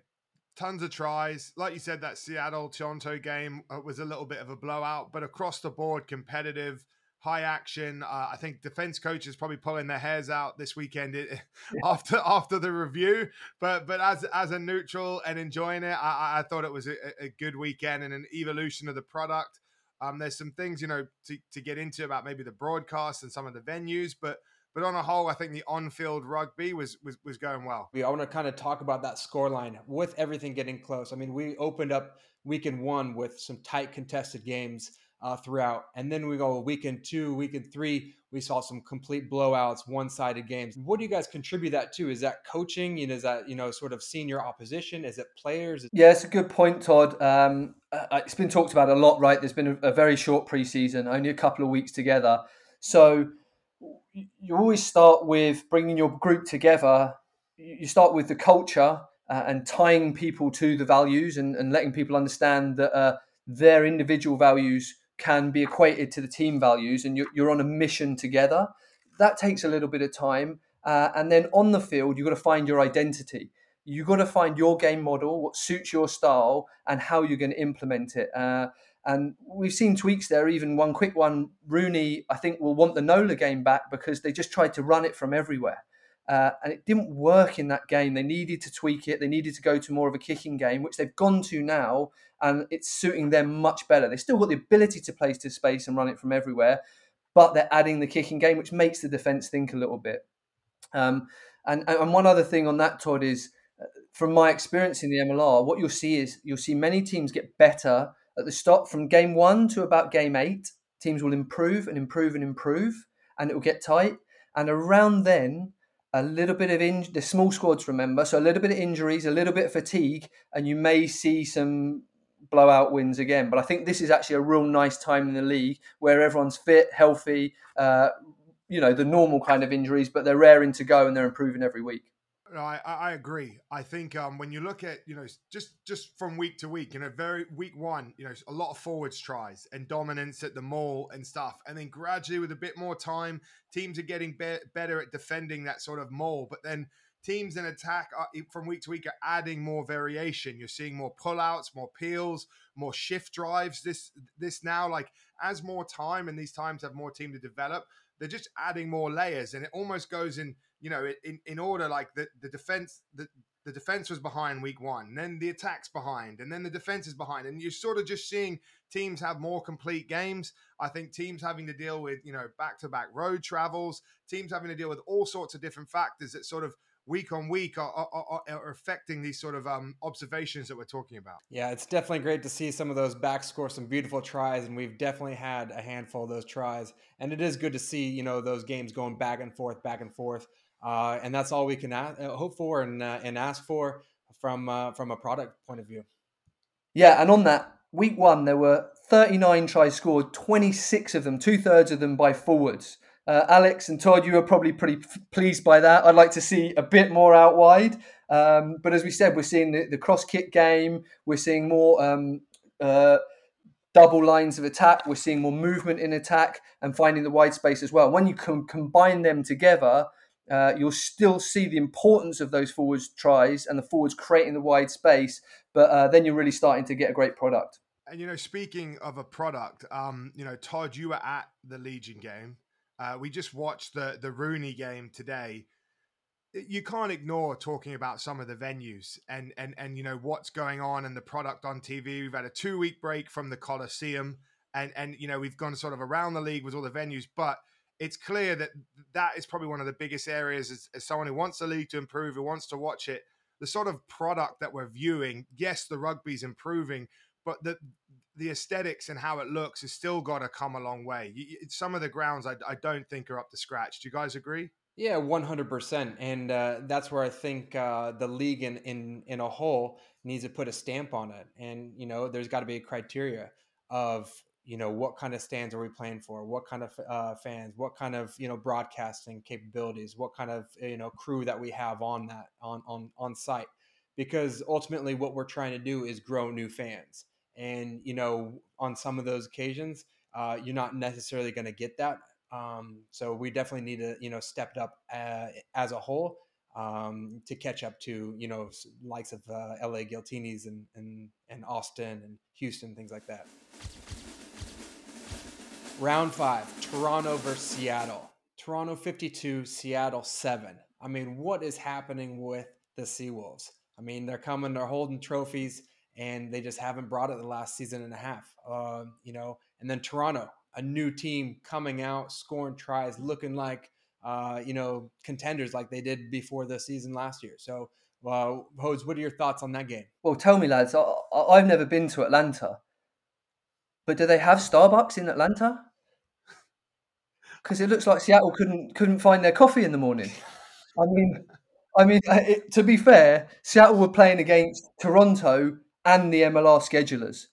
tons of tries. Like you said, that Seattle Toronto game uh, was a little bit of a blowout, but across the board, competitive. High action. Uh, I think defense coaches probably pulling their hairs out this weekend it, after after the review. But but as as a neutral and enjoying it, I, I thought it was a, a good weekend and an evolution of the product. Um, there's some things you know to, to get into about maybe the broadcast and some of the venues, but but on a whole, I think the on-field rugby was was, was going well. We I want to kind of talk about that scoreline with everything getting close. I mean, we opened up weekend one with some tight contested games uh, throughout, and then we go weekend two, weekend three. We saw some complete blowouts, one-sided games. What do you guys contribute that to? Is that coaching? You know, is that you know sort of senior opposition? Is it players? Yeah, it's a good point, Todd. Um, it's been talked about a lot, right? There's been a, a very short preseason, only a couple of weeks together, so you always start with bringing your group together. You start with the culture uh, and tying people to the values and, and letting people understand that uh, their individual values can be equated to the team values and you're, on a mission together. That takes a little bit of time. Uh, and then on the field, you've got to find your identity. You've got to find your game model, what suits your style, and how you're going to implement it. Uh, and we've seen tweaks there. Even one quick one, Rooney, I think, will want the Nola game back because they just tried to run it from everywhere. Uh, and it didn't work in that game. They needed to tweak it. They needed to go to more of a kicking game, which they've gone to now, and it's suiting them much better. They've still got the ability to place to space and run it from everywhere, but they're adding the kicking game, which makes the defense think a little bit. Um, and, and one other thing on that, Todd, is uh, from my experience in the MLR, what you'll see is you'll see many teams get better at the start from game one to about game eight. Teams will improve and improve and improve, and it will get tight. And around then, a little bit of in the small squads remember so a little bit of injuries a little bit of fatigue and you may see some blowout wins again. But i think this is actually a real nice time in the league where everyone's fit healthy uh, you know the normal kind of injuries but they're raring to go and they're improving every week no, I, I agree. I think um, when you look at you know just just from week to week, you know, very week one, you know, a lot of forwards tries and dominance at the mall and stuff, and then gradually with a bit more time, teams are getting be- better at defending that sort of mall. But then teams in attack are, from week to week are adding more variation. You're seeing more pullouts, more peels, more shift drives. This this now like as more time and these times have more team to develop, they're just adding more layers, and it almost goes in you know, in, in order like the, the defense, the, the defense was behind week one, then the attacks behind, and then the defense is behind, and you're sort of just seeing teams have more complete games. I think teams having to deal with you know back to back road travels, teams having to deal with all sorts of different factors that sort of week on week are, are, are, are, affecting these sort of um, observations that we're talking about. Yeah, it's definitely great to see some of those back score some beautiful tries, and we've definitely had a handful of those tries. And it is good to see you know those games going back and forth, back and forth. Uh, and that's all we can uh, hope for and, uh, and ask for from uh, from a product point of view. Yeah, and on that week one, there were 39 tries scored, 26 of them, two thirds of them by forwards. Uh, Alex and Todd, you were probably pretty f- pleased by that. I'd like to see a bit more out wide. Um, but as we said, we're seeing the, the cross kick game. We're seeing more um, uh, double lines of attack. We're seeing more movement in attack and finding the wide space as well. When you can combine them together, Uh, you'll still see the importance of those forwards tries and the forwards creating the wide space, but uh, then you're really starting to get a great product. And you know, speaking of a product, um, you know, Todd, you were at the Legion game. Uh, we just watched the the Rooney game today. You can't ignore talking about some of the venues and and and you know what's going on and the product on TV. We've had a two week break from the Coliseum, and and you know we've gone sort of around the league with all the venues, but it's clear that that is probably one of the biggest areas as, as someone who wants the league to improve, who wants to watch it. The sort of product that we're viewing, yes, the rugby's improving, but the the aesthetics and how it looks has still got to come a long way. Some of the grounds I, I don't think are up to scratch. Do you guys agree? Yeah, one hundred percent, and uh, that's where I think uh, the league in, in in a whole needs to put a stamp on it. And you know, there's got to be a criteria of you know what kind of stands are we playing for, what kind of uh, fans, what kind of you know broadcasting capabilities, what kind of you know crew that we have on that on on on site, because ultimately what we're trying to do is grow new fans. And you know on some of those occasions uh, you're not necessarily going to get that. Um, so we definitely need to you know step it up uh, as a whole um, to catch up to you know likes of uh, la Giltinis and, and and austin and houston things like that round five toronto versus seattle toronto 52 seattle 7 i mean what is happening with the seawolves i mean they're coming they're holding trophies and they just haven't brought it the last season and a half. Uh, you know, and then Toronto, a new team coming out, scoring tries, looking like uh, you know contenders like they did before the season last year. So, uh, Hose, what are your thoughts on that game? Well, tell me, lads. I, I've never been to Atlanta, but do they have Starbucks in Atlanta? Because it looks like Seattle couldn't couldn't find their coffee in the morning. I mean, I mean, it, to be fair, Seattle were playing against Toronto, and the MLR schedulers.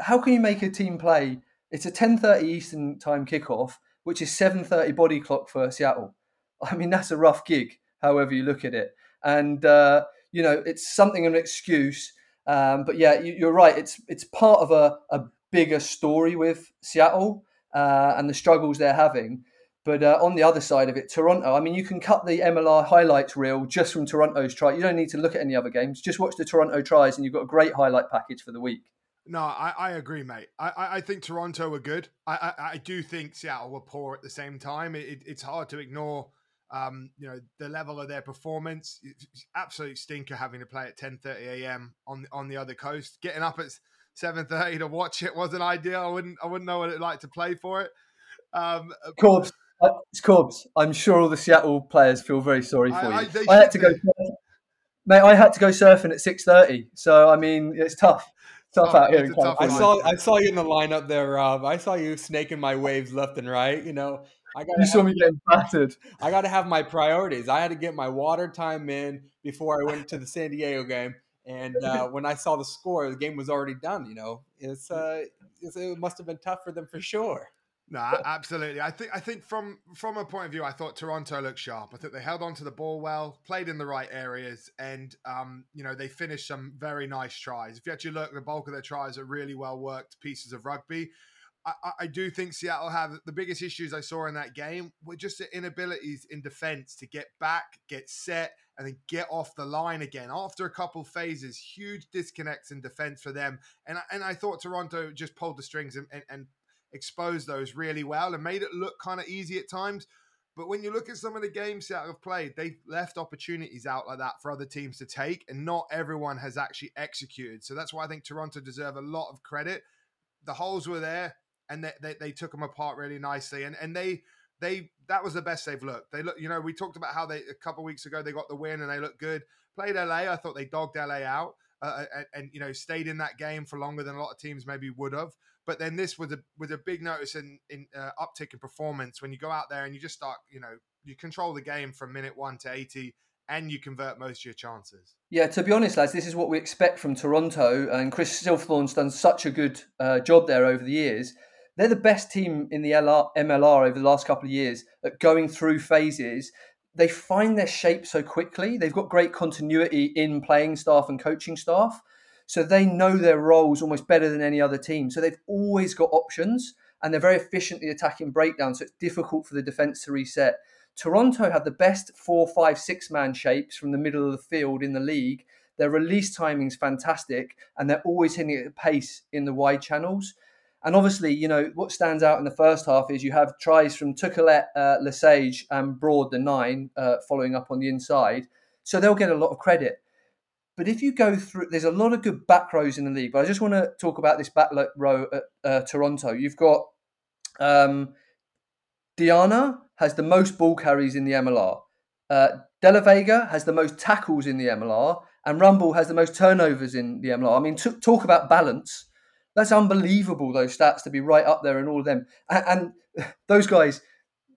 How can you make a team play? It's a 10:30 Eastern time kickoff, which is 7:30 body clock for Seattle. I mean, that's a rough gig, however you look at it. And uh, you know, it's something of an excuse. Um, but yeah, you, are right. It's it's part of a, a bigger story with Seattle uh, and the struggles they're having. But uh, on the other side of it, Toronto, I mean, you can cut the MLR highlights reel just from Toronto's try. You don't need to look at any other games. Just watch the Toronto tries, and you've got a great highlight package for the week. No, I, I agree, mate. I, I think Toronto were good. I, I, I, do think Seattle were poor at the same time. It, it's hard to ignore, um, you know, the level of their performance. It's absolute stinker having to play at 10:30 a.m. on on the other coast. Getting up at 7:30 to watch it wasn't ideal. I wouldn't I wouldn't know what it'd like to play for it. Um, Corbs, uh, it's Corbs. I'm sure all the Seattle players feel very sorry for I, you. I, I had to go, mate. I had to go surfing at six thirty. So I mean, it's tough. Tough oh, out here. Tough I saw I saw you in the lineup there, Rob. I saw you snaking my waves left and right. You know, I got. You saw me getting battered. I got to have my priorities. I had to get my water time in before I went to the San Diego game. And uh, when I saw the score, the game was already done. You know, it's, uh, it's, it must have been tough for them for sure. No, absolutely. I think I think from from a point of view, I thought Toronto looked sharp. I think they held on to the ball well, played in the right areas, and um, you know they finished some very nice tries. If you actually look, the bulk of their tries are really well worked pieces of rugby. I, I do think Seattle have the biggest issues I saw in that game were just the inabilities in defense to get back, get set, and then get off the line again. After a couple phases, huge disconnects in defense for them. And, and I thought Toronto just pulled the strings and, and, and exposed those really well and made it look kind of easy at times. But when you look at some of the games that have played, they've left opportunities out like that for other teams to take, and not everyone has actually executed. So that's why I think Toronto deserve a lot of credit. The holes were there, and they, they, they took them apart really nicely, and and they they that was the best they've looked. They look, you know, we talked about how they a couple weeks ago they got the win and they looked good. Played LA, I thought they dogged LA out, uh, and, and you know stayed in that game for longer than a lot of teams maybe would have. But then this was a was a big notice in in uh, uptick in performance when you go out there and you just start, you know, you control the game from minute one to eighty, and you convert most of your chances. Yeah, to be honest, lads, this is what we expect from Toronto, and Chris Silverthorn's done such a good uh, job there over the years. They're the best team in the LR, MLR over the last couple of years at going through phases. They find their shape so quickly. They've got great continuity in playing staff and coaching staff. So they know their roles almost better than any other team. So they've always got options and they're very efficiently attacking breakdown. So it's difficult for the defense to reset. Toronto have the best four, five, six man shapes from the middle of the field in the league. Their release timing's fantastic, and they're always hitting it at pace in the wide channels. And obviously, you know, what stands out in the first half is you have tries from Tukelet, uh, Lesage, and Braude, the nine, uh, following up on the inside. So they'll get a lot of credit. But if you go through, there's a lot of good back rows in the league. But I just want to talk about this back row at uh, Toronto. You've got um, Diana has the most ball carries in the MLR. Uh, De La Vega has the most tackles in the MLR, and Rumball has the most turnovers in the MLR. I mean, t- talk about balance. That's unbelievable. Those stats to be right up there in all of them, and, and those guys,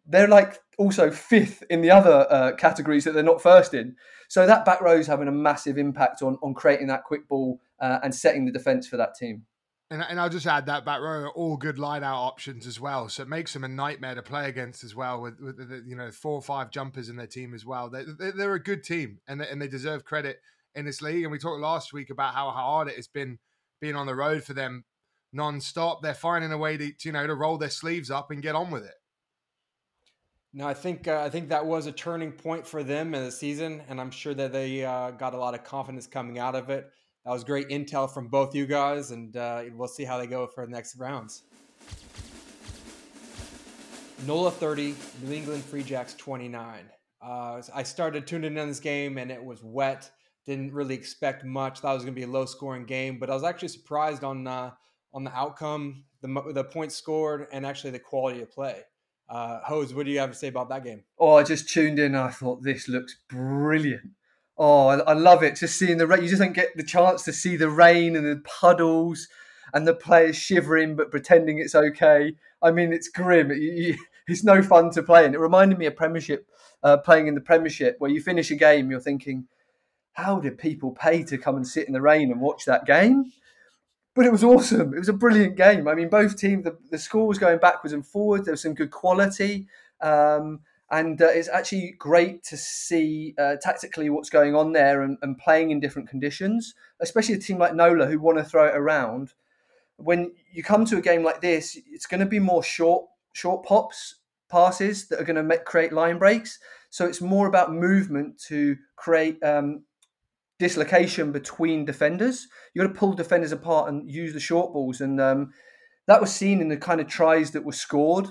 they're like also fifth in the other uh, categories that they're not first in. So that back row is having a massive impact on on creating that quick ball uh, and setting the defense for that team. And, and I'll just add that back row are all good line out options as well. So it makes them a nightmare to play against as well. With, with the, you know four or five jumpers in their team as well. They, they, are a good team and they, and they deserve credit in this league. And we talked last week about how hard it has been being on the road for them non-stop. They're finding a way to you know to roll their sleeves up and get on with it. No, I think uh, I think that was a turning point for them in the season, and I'm sure that they uh, got a lot of confidence coming out of it. That was great intel from both you guys, and uh, we'll see how they go for the next rounds. NOLA 30, New England Free Jacks 29. Uh, I started tuning in this game, and it was wet. Didn't really expect much. Thought it was going to be a low scoring game, but I was actually surprised on uh, on the outcome, the the points scored, and actually the quality of play. Uh, Hose, what do you have to say about that game? Oh, I just tuned in. I thought this looks brilliant. Oh, I, I love it. Just seeing the rain. You just don't get the chance to see the rain and the puddles and the players shivering but pretending it's okay. I mean, it's grim. It, you, it's no fun to play. And it reminded me of Premiership, uh, playing in the Premiership, where you finish a game, you're thinking, how did people pay to come and sit in the rain and watch that game? But it was awesome. It was a brilliant game. I mean, both teams, the, the score was going backwards and forwards. There was some good quality. Um, and uh, it's actually great to see uh, tactically what's going on there and, and, playing in different conditions, especially a team like Nola who want to throw it around. When you come to a game like this, it's going to be more short, short pops, passes that are going to make, create line breaks. So it's more about movement to create um, dislocation between defenders. You got to pull defenders apart and use the short balls, and um, that was seen in the kind of tries that were scored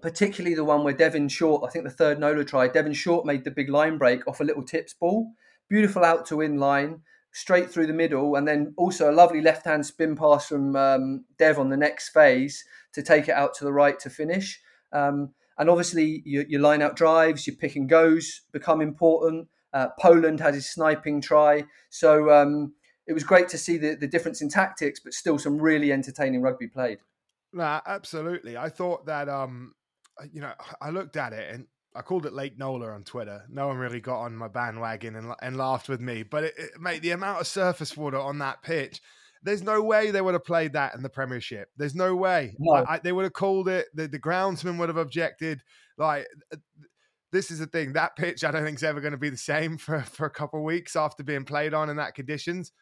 particularly the one where Devin Short, I think the third Nola try, Devin Short made the big line break off a little tips ball. Beautiful out to in line, straight through the middle, and then also a lovely left hand spin pass from um, Dev on the next phase to take it out to the right to finish. Um, and obviously, your, your line out drives, your pick and goes become important. Uh, Poland had his sniping try. So um, it was great to see the, the difference in tactics, but still some really entertaining rugby played. Nah, absolutely. I thought that um, you know, I looked at it and I called it Lake Nola on Twitter. No one really got on my bandwagon and, and laughed with me. But it, it, mate, the amount of surface water on that pitch, there's no way they would have played that in the Premiership. There's no way. No. I, I, they would have called it. The, the groundsman would have objected. Like, this is the thing. That pitch, I don't think is ever going to be the same for, for a couple of weeks after being played on in that conditions.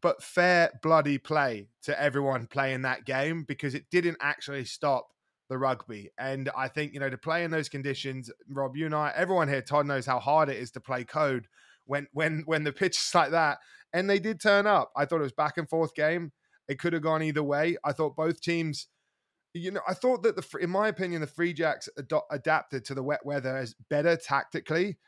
But fair bloody play to everyone playing that game because it didn't actually stop the rugby. And I think, you know, to play in those conditions, Rob, you and I, everyone here, Todd knows how hard it is to play code when when when the pitch is like that. And they did turn up. I thought it was back and forth game. It could have gone either way. I thought both teams, you know, I thought that the, in my opinion, the Free Jacks ad- adapted to the wet weather as better tactically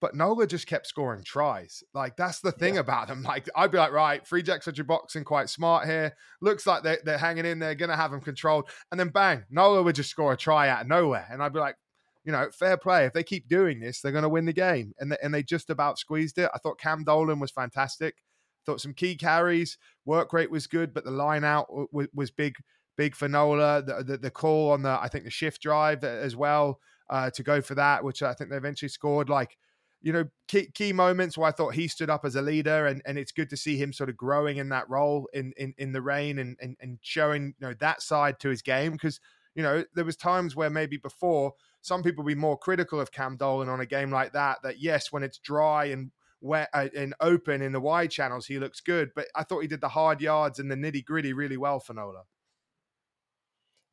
but Nola just kept scoring tries. Like that's the thing yeah. about them. Like I'd be like, right, Free Jacks are boxing quite smart here. Looks like they're, they're hanging in there, gonna have them controlled. And then bang, Nola would just score a try out of nowhere. And I'd be like, you know, fair play. If they keep doing this, they're gonna win the game. And they, and they just about squeezed it. I thought Cam Dolan was fantastic. Thought some key carries, work rate was good, but the line out was, was big, big for Nola. The, the, the call on the I think the shift drive as well uh, to go for that, which I think they eventually scored. Like you know, key, key moments where I thought he stood up as a leader, and, and it's good to see him sort of growing in that role in in, in the rain and, and and showing you know that side to his game because you know there was times where maybe before some people be more critical of Cam Dolan on a game like that. That yes, when it's dry and wet uh, and open in the wide channels, he looks good, but I thought he did the hard yards and the nitty gritty really well for Nola.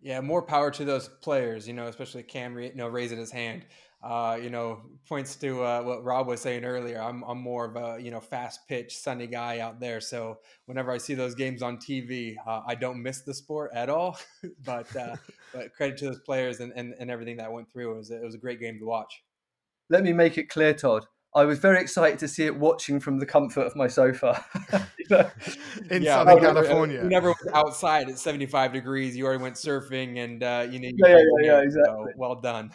Yeah, more power to those players, you know, especially Cam, you know, raising his hand. uh, you know, points to uh, what Rob was saying earlier. I'm, I'm more of a, you know, fast pitch, sunny guy out there. So whenever I see those games on TV, uh, I don't miss the sport at all. but, uh, but credit to those players and, and, and everything that went through. It was, it was a great game to watch. Let me make it clear, Todd. I was very excited to see it watching from the comfort of my sofa. you know? In yeah, Southern California. You never went outside at 75 degrees. You already went surfing and, uh, you know, yeah, yeah, yeah, exactly. So well done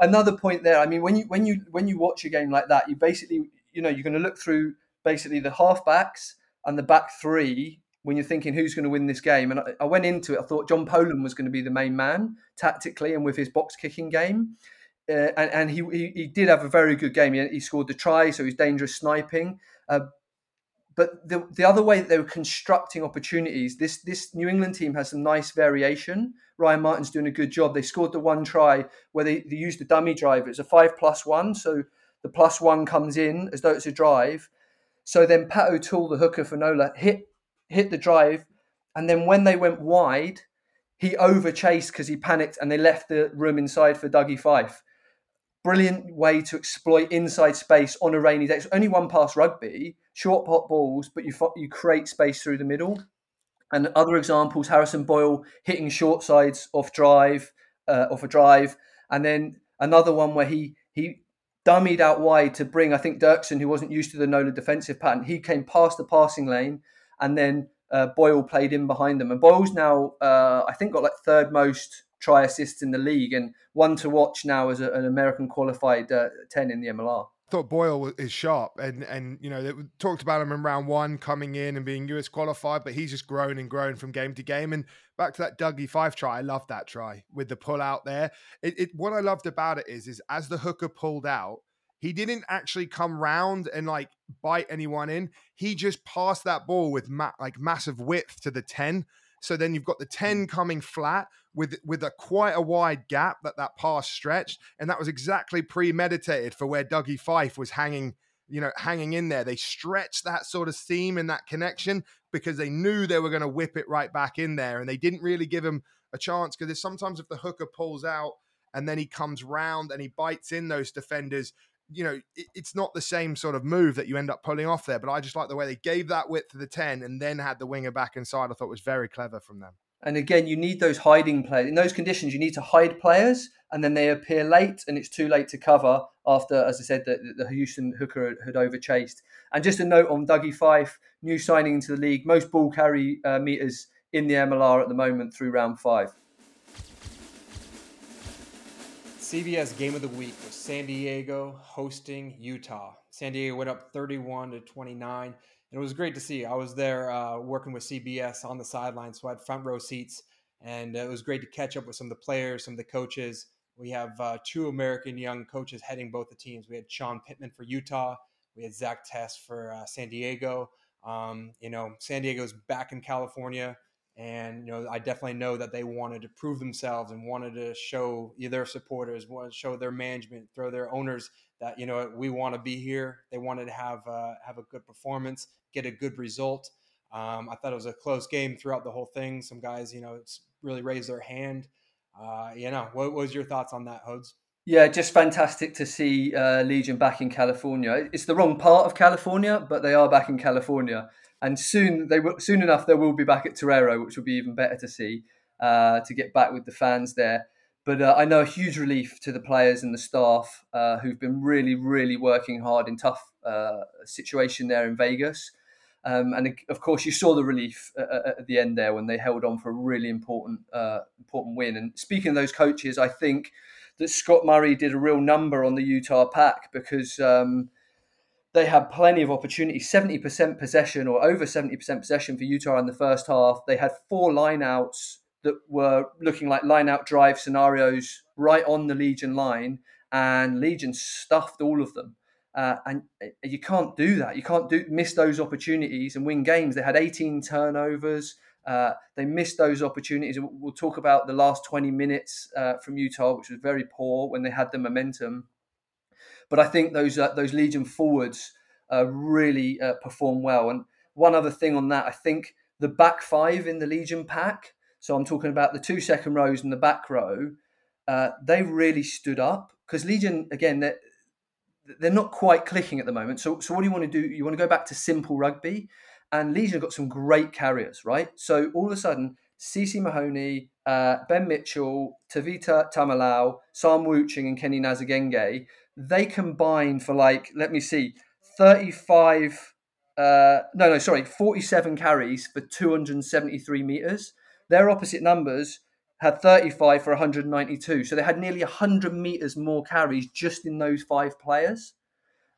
another point there. I mean, when you when you when you watch a game like that, you basically you know you're going to look through basically the halfbacks and the back three when you're thinking who's going to win this game. And I, I went into it, I thought John Poland was going to be the main man tactically and with his box kicking game. Uh, and, and he, he, he did have a very good game. He, he scored the try, so he's dangerous sniping. Uh, but the the other way that they were constructing opportunities, this this New England team has some nice variation. Ryan Martin's doing a good job. They scored the one try where they, they used the dummy drive. It's a five plus one, so the plus one comes in as though it's a drive. So then Pat O'Toole, the hooker for Nola, hit hit the drive, and then when they went wide, he overchased because he panicked and they left the room inside for Dougie Fife. Brilliant way to exploit inside space on a rainy day. It's only one pass rugby, short pot balls, but you you create space through the middle. And other examples: Harrison Boyle hitting short sides off drive, uh, off a drive, and then another one where he he dummied out wide to bring I think Dirksen, who wasn't used to the Nola defensive pattern, he came past the passing lane, and then uh, Boyle played in behind them. And Boyle's now uh, I think got like third most try assists in the league, and one to watch now as a, an American qualified uh, ten in the MLR I thought Boyle is sharp, and and you know they talked about him in round one coming in and being US qualified, but he's just grown and grown from game to game. And back to that Dougie Fife try, I love that try with the pull out there. It, it what I loved about it is is as the hooker pulled out, he didn't actually come round and like bite anyone in. He just passed that ball with ma- like massive width to the ten. So then you've got the 10 coming flat with with a quite a wide gap that that pass stretched, and that was exactly premeditated for where Dougie Fife was hanging, you know, hanging in there. They stretched that sort of seam and that connection because they knew they were going to whip it right back in there, and they didn't really give him a chance because sometimes if the hooker pulls out and then he comes round and he bites in those defenders, you know, it, it's not the same sort of move that you end up pulling off there. But I just like the way they gave that width to the 10 and then had the winger back inside. I thought was very clever from them. And again, you need those hiding players. In those conditions, you need to hide players and then they appear late and it's too late to cover after, as I said, the, the Houston hooker had overchased. And just a note on Dougie Fife, new signing into the league, most ball carry uh, meters in the MLR at the moment through round five. CBS game of the week was San Diego hosting Utah. San Diego went up 31 to 29. And it was great to see. I was there uh, working with CBS on the sidelines, so I had front row seats. And it was great to catch up with some of the players, some of the coaches. We have uh, two American young coaches heading both the teams. We had Shawn Pittman for Utah. We had Zach Test for uh, San Diego. Um, you know, San Diego's back in California. And you know, I definitely know that they wanted to prove themselves and wanted to show their supporters, to show their management, throw their owners that you know we want to be here. They wanted to have uh, have a good performance, get a good result. Um, I thought it was a close game throughout the whole thing. Some guys, you know, really raised their hand. Uh, you know, what was your thoughts on that, Hodes? Yeah, just fantastic to see uh, Legion back in California. It's the wrong part of California, but they are back in California and soon they will soon enough they will be back at Torero, which will be even better to see uh, to get back with the fans there. But uh, I know a huge relief to the players and the staff uh, who've been really, really working hard in tough uh, situation there in Vegas. Um, and of course, you saw the relief at, at, the end there when they held on for a really important, uh, important win. And speaking of those coaches, I think that Scott Murray did a real number on the Utah pack because um, they had plenty of opportunity 70% possession or over 70% possession for Utah in the first half. They had four lineouts that were looking like line out drive scenarios right on the Legion line, and Legion stuffed all of them. Uh, and uh, you can't do that. You can't do miss those opportunities and win games. They had 18 turnovers. Uh, they missed those opportunities. We'll talk about the last 20 minutes uh, from Utah, which was very poor when they had the momentum. But I think those uh, those Legion forwards uh, really uh, perform well. And one other thing on that, I think the back five in the Legion pack. So I'm talking about the two second rows and the back row. they really stood up because Legion again they're, they're not quite clicking at the moment. So so what do you want to do? You want to go back to simple rugby, and Legion got some great carriers, right? So all of a sudden, CC Mahoney, uh, Ben Mitchell, Tavita Tamalau, Sam Wuching, and Kenny Nazagenge, they combine for like let me see, thirty five. Uh, no, no, sorry, 47 carries for 273 meters. Their opposite numbers had 35 for 192. So they had nearly 100 meters more carries just in those five players.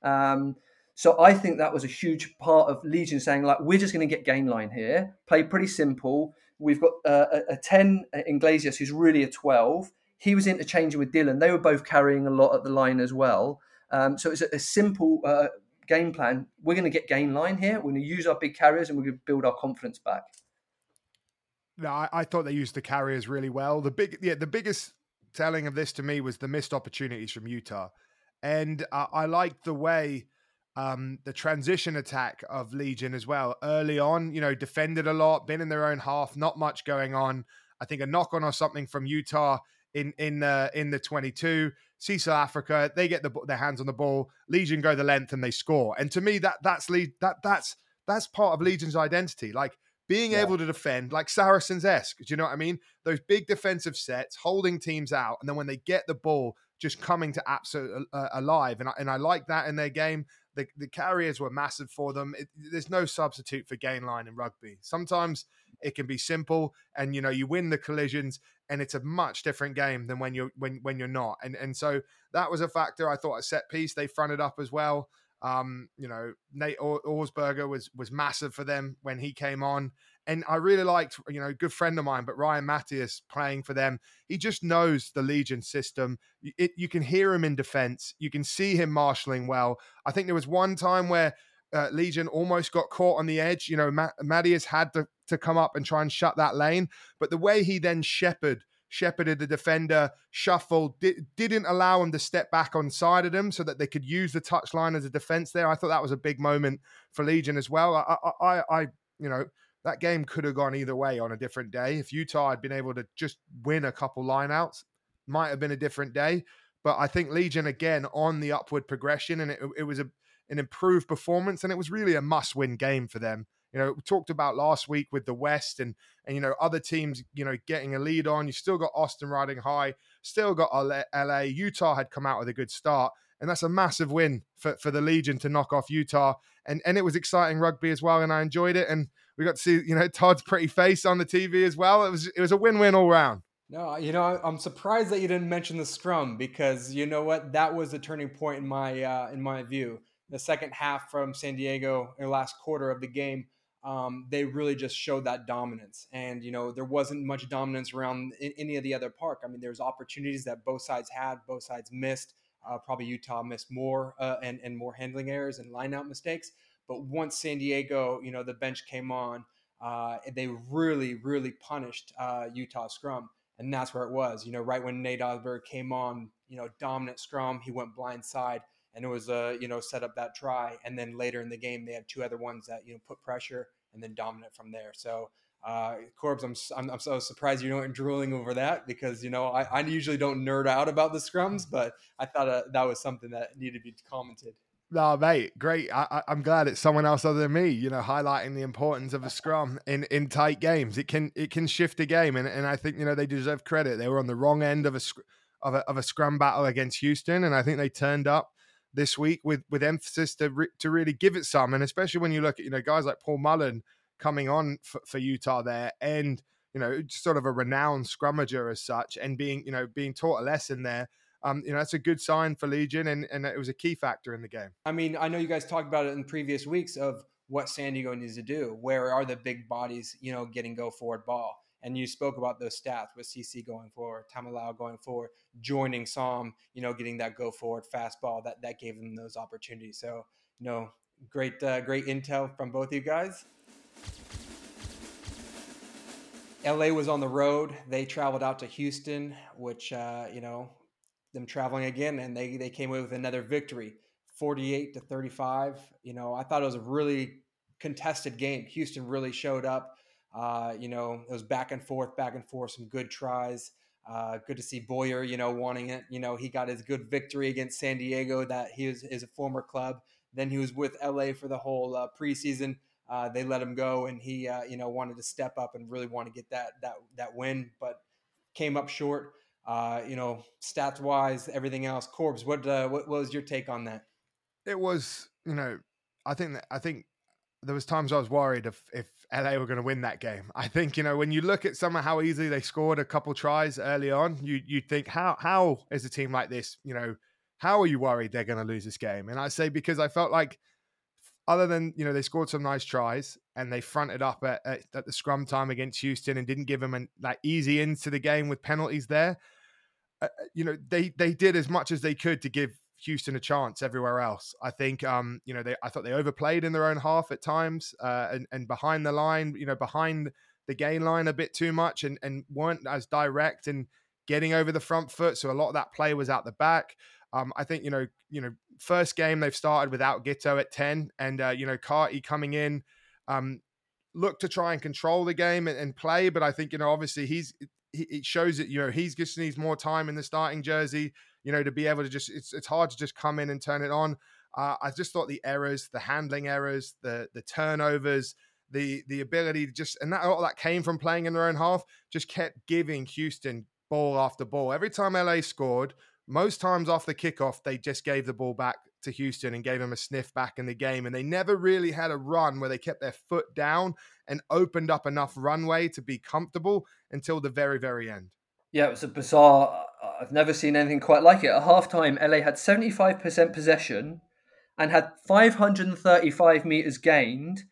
Um, so I think that was a huge part of Legion saying, like, we're just going to get gain line here, play pretty simple. We've got uh, a, a 10 in Glazius who's really a 12. He was interchanging with Dylan. They were both carrying a lot at the line as well. Um, so it's a, a simple uh, game plan. We're going to get gain line here. We're going to use our big carriers and we're going to build our confidence back. No, I, I, thought they used the carriers really well. The big, yeah, the biggest telling of this to me was the missed opportunities from Utah, and uh, I liked the way um, the transition attack of Legion as well. Early on, you know, defended a lot, been in their own half, not much going on. I think a knock on or something from Utah in in uh, in the 22. See South Africa, they get the, their hands on the ball. Legion go the length and they score. And to me, that that's lead that that's that's part of Legion's identity. Like being yeah. able to defend like Saracens esque. Do you know what I mean? Those big defensive sets, holding teams out, and then when they get the ball, just coming to absolute uh, alive. And I, and I like that in their game. The, the carriers were massive for them. It, there's no substitute for gain line in rugby. Sometimes it can be simple, and you know you win the collisions, and it's a much different game than when you're when when you're not. And and so that was a factor. I thought a set piece they fronted up as well. Um, you know, Nate Augspurger was was massive for them when he came on, and I really liked, you know, a good friend of mine, but Ryan Matthias playing for them. He just knows the Legion system. It, you can hear him in defense. You can see him marshalling well. I think there was one time where uh, Legion almost got caught on the edge. You know, Matt, Matthias had to to come up and try and shut that lane, but the way he then shepherded shepherded the defender, shuffled, di- didn't allow him to step back on side of them so that they could use the touchline as a defense there. I thought that was a big moment for Legion as well. I, I, I, I you know, that game could have gone either way on a different day. If Utah had been able to just win a couple lineouts, might have been a different day. But I think Legion again on the upward progression, and it, it was a, an improved performance, and it was really a must-win game for them. You know, we talked about last week with the West and and you know other teams, you know, getting a lead on. You still got Austin riding high, still got LA. Utah had come out with a good start, and that's a massive win for, for the Legion to knock off Utah. And and it was exciting rugby as well, and I enjoyed it. And we got to see you know Todd's pretty face on the TV as well. It was it was a win win all round. No, you know I'm surprised that you didn't mention the scrum because you know what that was the turning point in my uh, in my view. The second half from San Diego, the last quarter of the game um, they really just showed that dominance. And, you know, there wasn't much dominance around any of the other park. I mean, there's opportunities that both sides had, both sides missed. Uh, probably Utah missed more uh, and, and more handling errors and lineout mistakes. But once San Diego, you know, the bench came on, uh, they really, really punished uh, Utah scrum. And that's where it was. You know, right when Nate Augspurger came on, you know, dominant scrum, he went blind side and it was a you know set up that try and then later in the game they had two other ones that you know put pressure and then dominant from there. So, uh, Corbs, I'm, I'm, I'm so surprised you weren't drooling over that because you know I, I usually don't nerd out about the scrums, but I thought uh, that was something that needed to be commented. No, mate, great. I, am glad it's someone else other than me, you know, highlighting the importance of a scrum in, in tight games. It can it can shift a game, and, and I think you know they deserve credit. They were on the wrong end of a of a, of a scrum battle against Houston, and I think they turned up this week with with emphasis to re- to really give it some, and especially when you look at you know guys like Paul Mullen coming on for, for Utah there, and you know sort of a renowned scrummager as such, and being you know being taught a lesson there. Um, you know that's a good sign for Legion, and and it was a key factor in the game. I mean, I know you guys talked about it in previous weeks of what San Diego needs to do. Where are the big bodies, you know, getting go forward ball? and you spoke about those stats with CC going forward, Tamalau going forward, joining Som, you know, getting that go forward fastball that that gave them those opportunities. So, you know, great uh, great intel from both you guys. LA was on the road. They traveled out to Houston, which uh, you know, them traveling again, and they they came away with another victory, forty-eight to thirty-five. You know, I thought it was a really contested game. Houston really showed up. Uh, you know, it was back and forth, back and forth, some good tries. Uh, good to see Boyer, you know, wanting it. You know, he got his good victory against San Diego. That he was is a former club. Then he was with LA for the whole uh, preseason. Uh, they let him go, and he, uh, you know, wanted to step up and really want to get that that that win, but came up short. Uh, you know, stats wise, everything else. Corbs, what, uh, what was your take on that? It was, you know, I think that I think there was times I was worried if if LA were going to win that game. I think you know when you look at some of how easily they scored a couple tries early on, you you think how how is a team like this, you know, how are you worried they're going to lose this game? And I say because I felt like other than you know they scored some nice tries and they fronted up at, at, at the scrum time against Houston and didn't give them an like easy into the game with penalties there. Uh, you know they they did as much as they could to give Houston a chance everywhere else. I think, um, you know, they I thought they overplayed in their own half at times, uh, and and behind the line, you know, behind the gain line a bit too much, and and weren't as direct and getting over the front foot. So a lot of that play was out the back. Um, I think you know, you know, first game they've started without Giteau at ten, and uh, you know, Carty coming in. Um, look to try and control the game and, play, but I think you know, obviously he's he, it shows that you know he's just needs more time in the starting jersey you know, to be able to just it's it's hard to just come in and turn it on. Uh, I just thought the errors, the handling errors, the the turnovers, the the ability to just and that all that came from playing in their own half, just kept giving Houston ball after ball. Every time LA scored, most times off the kickoff, they just gave the ball back to Houston and gave them a sniff back in the game. And they never really had a run where they kept their foot down and opened up enough runway to be comfortable until the very, very end. Yeah, it was a bizarre. Uh, I've never seen anything quite like it. At halftime, LA had 75% possession and had 535 meters gained,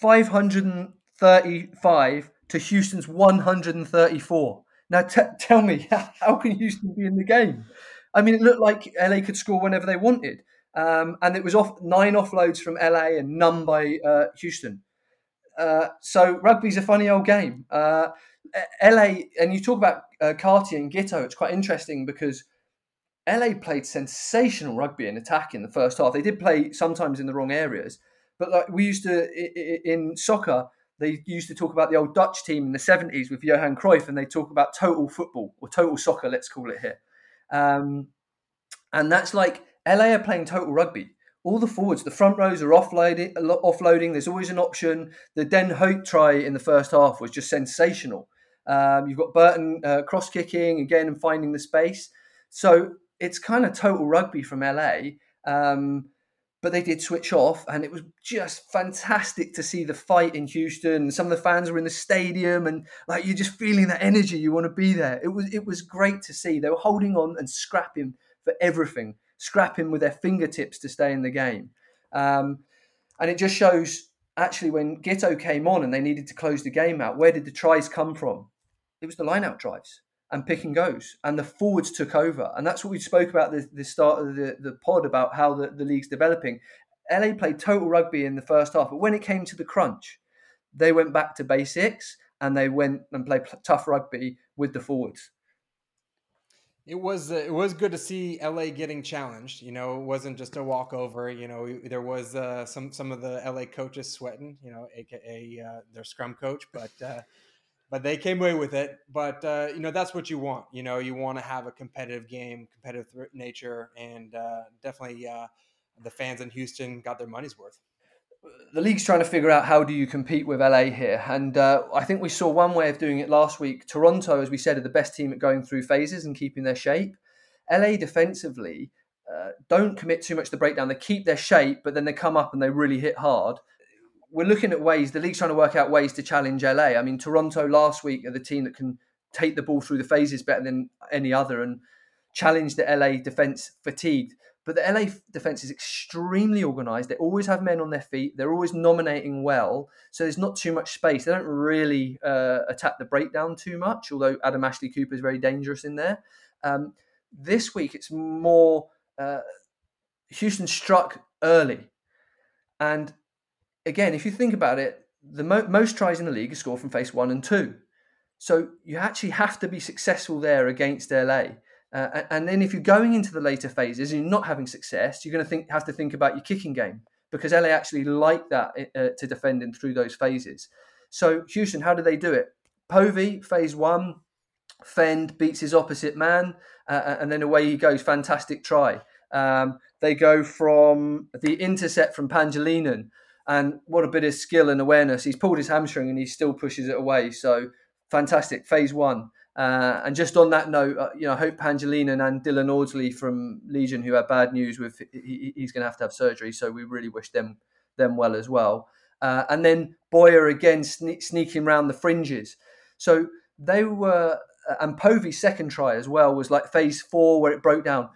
535 to Houston's 134. Now, t- tell me, how can Houston be in the game? I mean, it looked like LA could score whenever they wanted. Um, and it was off nine offloads from LA and none by uh, Houston. Uh, so rugby's a funny old game. Uh, LA, and you talk about uh, Cartier and Giteau, it's quite interesting because LA played sensational rugby and attack in the first half. They did play sometimes in the wrong areas, but like we used to in soccer, they used to talk about the old Dutch team in the 70s with Johan Cruyff, and they talk about total football or total soccer, let's call it here. Um, and that's like LA are playing total rugby all the forwards, the front rows are offloading. Offloading. There's always an option. The Den Hope try in the first half was just sensational. Um, you've got Burton uh, cross kicking again and finding the space. So it's kind of total rugby from LA. Um, but they did switch off, and it was just fantastic to see the fight in Houston. Some of the fans were in the stadium, and like you're just feeling that energy. You want to be there. It was it was great to see. They were holding on and scrapping for everything scrapping with their fingertips to stay in the game. Um, and it just shows actually when Giteau came on and they needed to close the game out, where did the tries come from? It was the line out drives and pick and goes. And the forwards took over. And that's what we spoke about the, the start of the, the pod about how the, the league's developing. LA played total rugby in the first half, but when it came to the crunch, they went back to basics and they went and played tough rugby with the forwards. It was uh, it was good to see LA getting challenged. You know, it wasn't just a walkover. You know, there was uh, some some of the LA coaches sweating. You know, aka uh, their scrum coach, but uh, but they came away with it. But uh, you know, that's what you want. You know, you want to have a competitive game, competitive nature, and uh, definitely the fans in Houston got their money's worth the league's trying to figure out how do you compete with LA here, and uh, I think we saw one way of doing it last week. Toronto, as we said, are the best team at going through phases and keeping their shape. LA defensively uh, don't commit too much to breakdown. They keep their shape, but then they come up and they really hit hard. We're looking at ways. The league's trying to work out ways to challenge LA. I mean, Toronto last week are the team that can take the ball through the phases better than any other and challenge the LA defense fatigued. But the LA defense is extremely organized. They always have men on their feet. They're always nominating well. So there's not too much space. They don't really uh, attack the breakdown too much, although Adam Ashley Cooper is very dangerous in there. Um, this week, it's more uh, Houston struck early. And again, if you think about it, the mo- most tries in the league are scored from phase one and two. So you actually have to be successful there against LA. Uh, and then if you're going into the later phases and you're not having success, you're going to think have to think about your kicking game because LA actually like that uh, to defend in through those phases. So Houston, how do they do it? Povey phase one, Fend beats his opposite man, uh, and then away he goes. Fantastic try. Um, they go from the intercept from Pangilinan, and what a bit of skill and awareness. He's pulled his hamstring and he still pushes it away. So fantastic, phase one. Uh, and just on that note, uh, you know, I hope Pangilinan and Dylan Audsley from Legion, who had bad news with he, he's going to have to have surgery, so we really wish them them well as well. Uh, and then Boyer again sne- sneaking around the fringes. So they were, uh, and Povey's second try as well was like phase four where it broke down.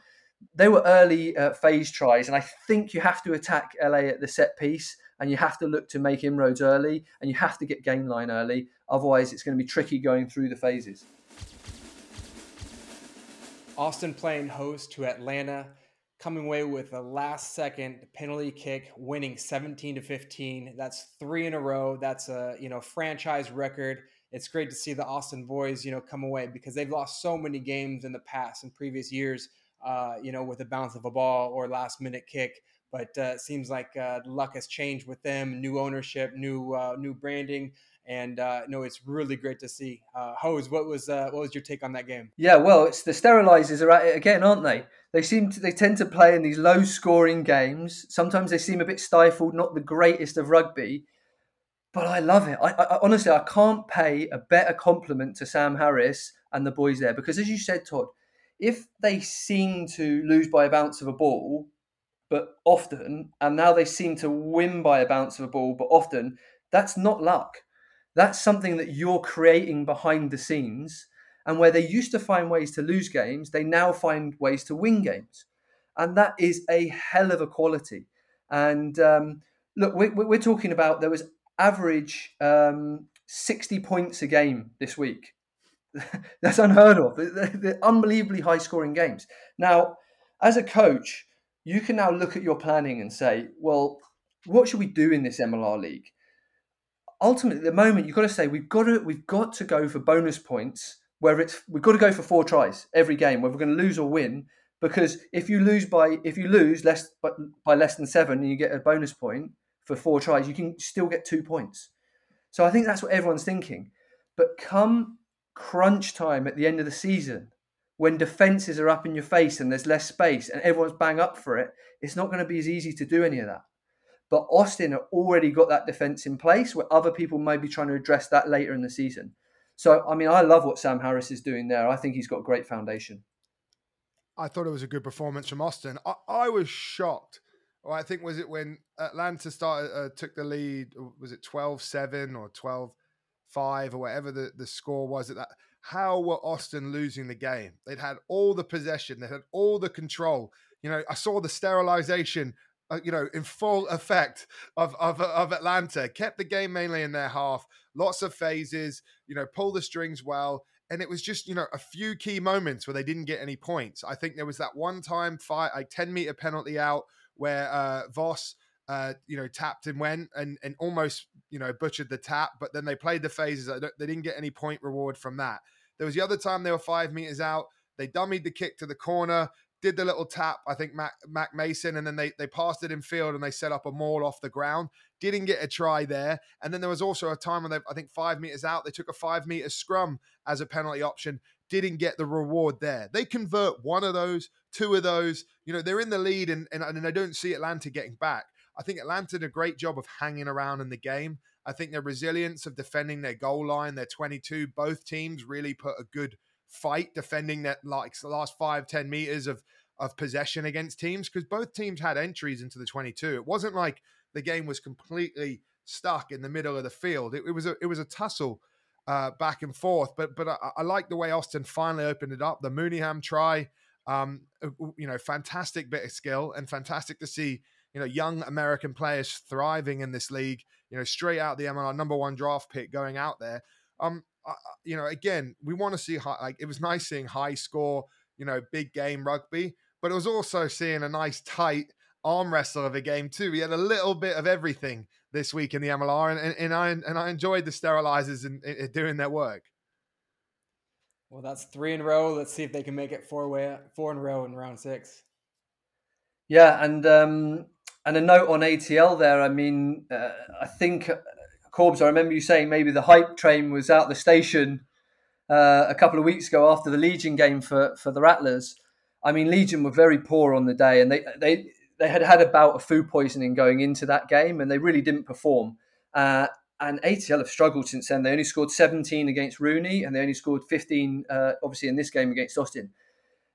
They were early uh, phase tries, and I think you have to attack LA at the set piece, and you have to look to make inroads early, and you have to get gain line early. Otherwise, it's going to be tricky going through the phases. Austin playing host to Atlanta coming away with a last second penalty kick, winning 17 to 15. That's three in a row. That's a you know franchise record. It's great to see the Austin boys you know come away because they've lost so many games in the past and previous years. Uh, you know, with the bounce of a ball or last minute kick. But uh, it seems like uh, luck has changed with them. New ownership, new uh, new branding and uh, no, it's really great to see. Uh, Hodes, what was what was your take on that game? Yeah, well, it's the sterilizers are at it again, aren't they? They seem to they tend to play in these low scoring games. Sometimes they seem a bit stifled, not the greatest of rugby, but I love it. I, I honestly I can't pay a better compliment to Sam Harris and the boys there because, as you said, Todd, if they seem to lose by a bounce of a ball, but often, and now they seem to win by a bounce of a ball, but often, that's not luck that's something that you're creating behind the scenes. And where they used to find ways to lose games, they now find ways to win games. And that is a hell of a quality. And um, look, we're, we're, talking about there was average um, 60 points a game this week. That's unheard of. They're, they're unbelievably high scoring games. Now, as a coach, you can now look at your planning and say, well, what should we do in this MLR league? ultimately at the moment you've got to say we've got to we've got to go for bonus points where it's we've got to go for four tries every game whether we're going to lose or win because if you lose by if you lose less by, by less than seven and you get a bonus point for four tries you can still get two points so i think that's what everyone's thinking but come crunch time at the end of the season when defenses are up in your face and there's less space and everyone's bang up for it it's not going to be as easy to do any of that but Austin have already got that defense in place where other people may be trying to address that later in the season. So, I mean, I love what Sam Harris is doing there. I think he's got a great foundation. I thought it was a good performance from Austin. I, I was shocked. Well, I think was it when Atlanta started uh, took the lead? Was it 12-7 or 12-5 or whatever the, the score was at that? How were Austin losing the game? They'd had all the possession, they had all the control. You know, I saw the sterilization uh, you know, in full effect of, of of Atlanta. Kept the game mainly in their half. Lots of phases. You know, pull the strings well. And it was just, you know, a few key moments where they didn't get any points. I think there was that one time fight, a 10 meter penalty out where uh, Voss, uh, you know, tapped and went and, and almost, you know, butchered the tap. But then they played the phases. They didn't get any point reward from that. There was the other time they were five meters out. They dummied the kick to the corner did the little tap, I think Mac, Mac Mason, and then they they passed it in field and they set up a maul off the ground. Didn't get a try there. And then there was also a time when they, I think five meters out, they took a five meter scrum as a penalty option. Didn't get the reward there. They convert one of those, two of those. You know, they're in the lead and, and, and I don't see Atlanta getting back. I think Atlanta did a great job of hanging around in the game. I think their resilience of defending their goal line, their 22, both teams really put a good – fight defending that like the last five ten meters of of possession against teams because both teams had entries into the 22 it wasn't like the game was completely stuck in the middle of the field. It, it was a it was a tussle uh, back and forth but but I, I like the way austin finally opened it up. The mooneyham try um, uh, you know fantastic bit of skill and fantastic to see you know young american players thriving in this league you know straight out the mlr number one draft pick going out there um uh, you know, again, we want to see high, like it was nice seeing high score, you know, big game rugby, but it was also seeing a nice tight arm wrestle of a game too. We had a little bit of everything this week in the MLR, and, and, and I and I enjoyed the sterilizers and, and doing their work. Well, that's three in a row. Let's see if they can make it four way four in a row in round six. Yeah, and um, and a note on ATL there. I mean, uh, I think Corbs, I remember you saying maybe the hype train was out the station uh, a couple of weeks ago after the Legion game for for the Rattlers. I mean, Legion were very poor on the day, and they they they had had a food poisoning going into that game, and they really didn't perform. Uh, and ATL have struggled since then. They only scored 17 against Rooney, and they only scored 15, uh, obviously, in this game against Austin.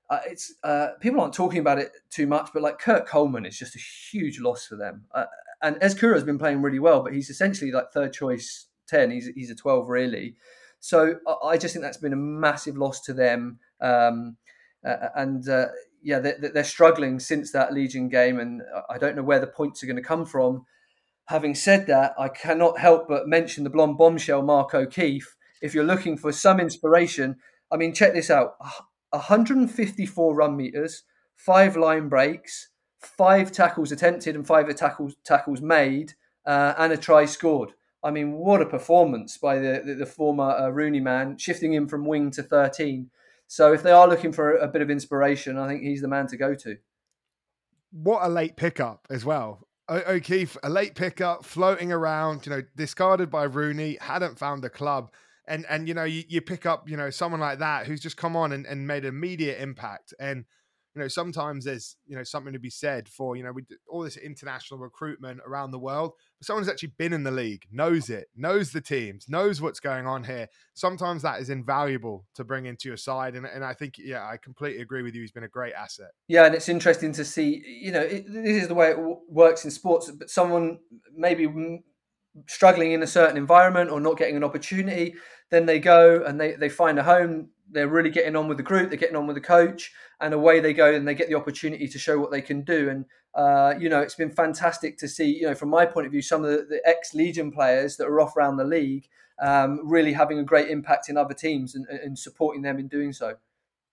Uh, it's uh, people aren't talking about it too much, but like Kurt Coleman is just a huge loss for them. Uh, and Ezcurra has been playing really well, but he's essentially like third choice 10. He's he's a 12 really. So I just think that's been a massive loss to them. Um, and uh, yeah, they're, they're, struggling since that Legion game, and I don't know where the points are going to come from. Having said that, I cannot help but mention the blonde bombshell Mark O'Keefe. If you're looking for some inspiration, I mean, check this out 154 run meters, five line breaks, five tackles attempted, and five tackles, tackles made, uh, and a try scored. I mean, what a performance by the, the, the former uh, Rooney man, shifting him from wing to 13. So if they are looking for a bit of inspiration, I think he's the man to go to. What a late pickup as well. O'Keefe, a late pickup, floating around, you know, discarded by Rooney, hadn't found a club. And and you know, you, you pick up, you know, someone like that who's just come on and, and made immediate impact. And you know, sometimes there's, you know, something to be said for, you know, we all this international recruitment around the world. But someone who's actually been in the league, knows it, knows the teams, knows what's going on here. Sometimes that is invaluable to bring into your side. And, and I think, yeah, I completely agree with you. He's been a great asset. Yeah. And it's interesting to see, you know, it, this is the way it w- works in sports, but someone maybe struggling in a certain environment or not getting an opportunity, then they go and they, they find a home they're really getting on with the group, they're getting on with the coach, and away they go and they get the opportunity to show what they can do. And uh, you know, it's been fantastic to see. You know, from my point of view, some of the, the ex Legion players that are off around the league um, really having a great impact in other teams and, and, supporting them in doing so.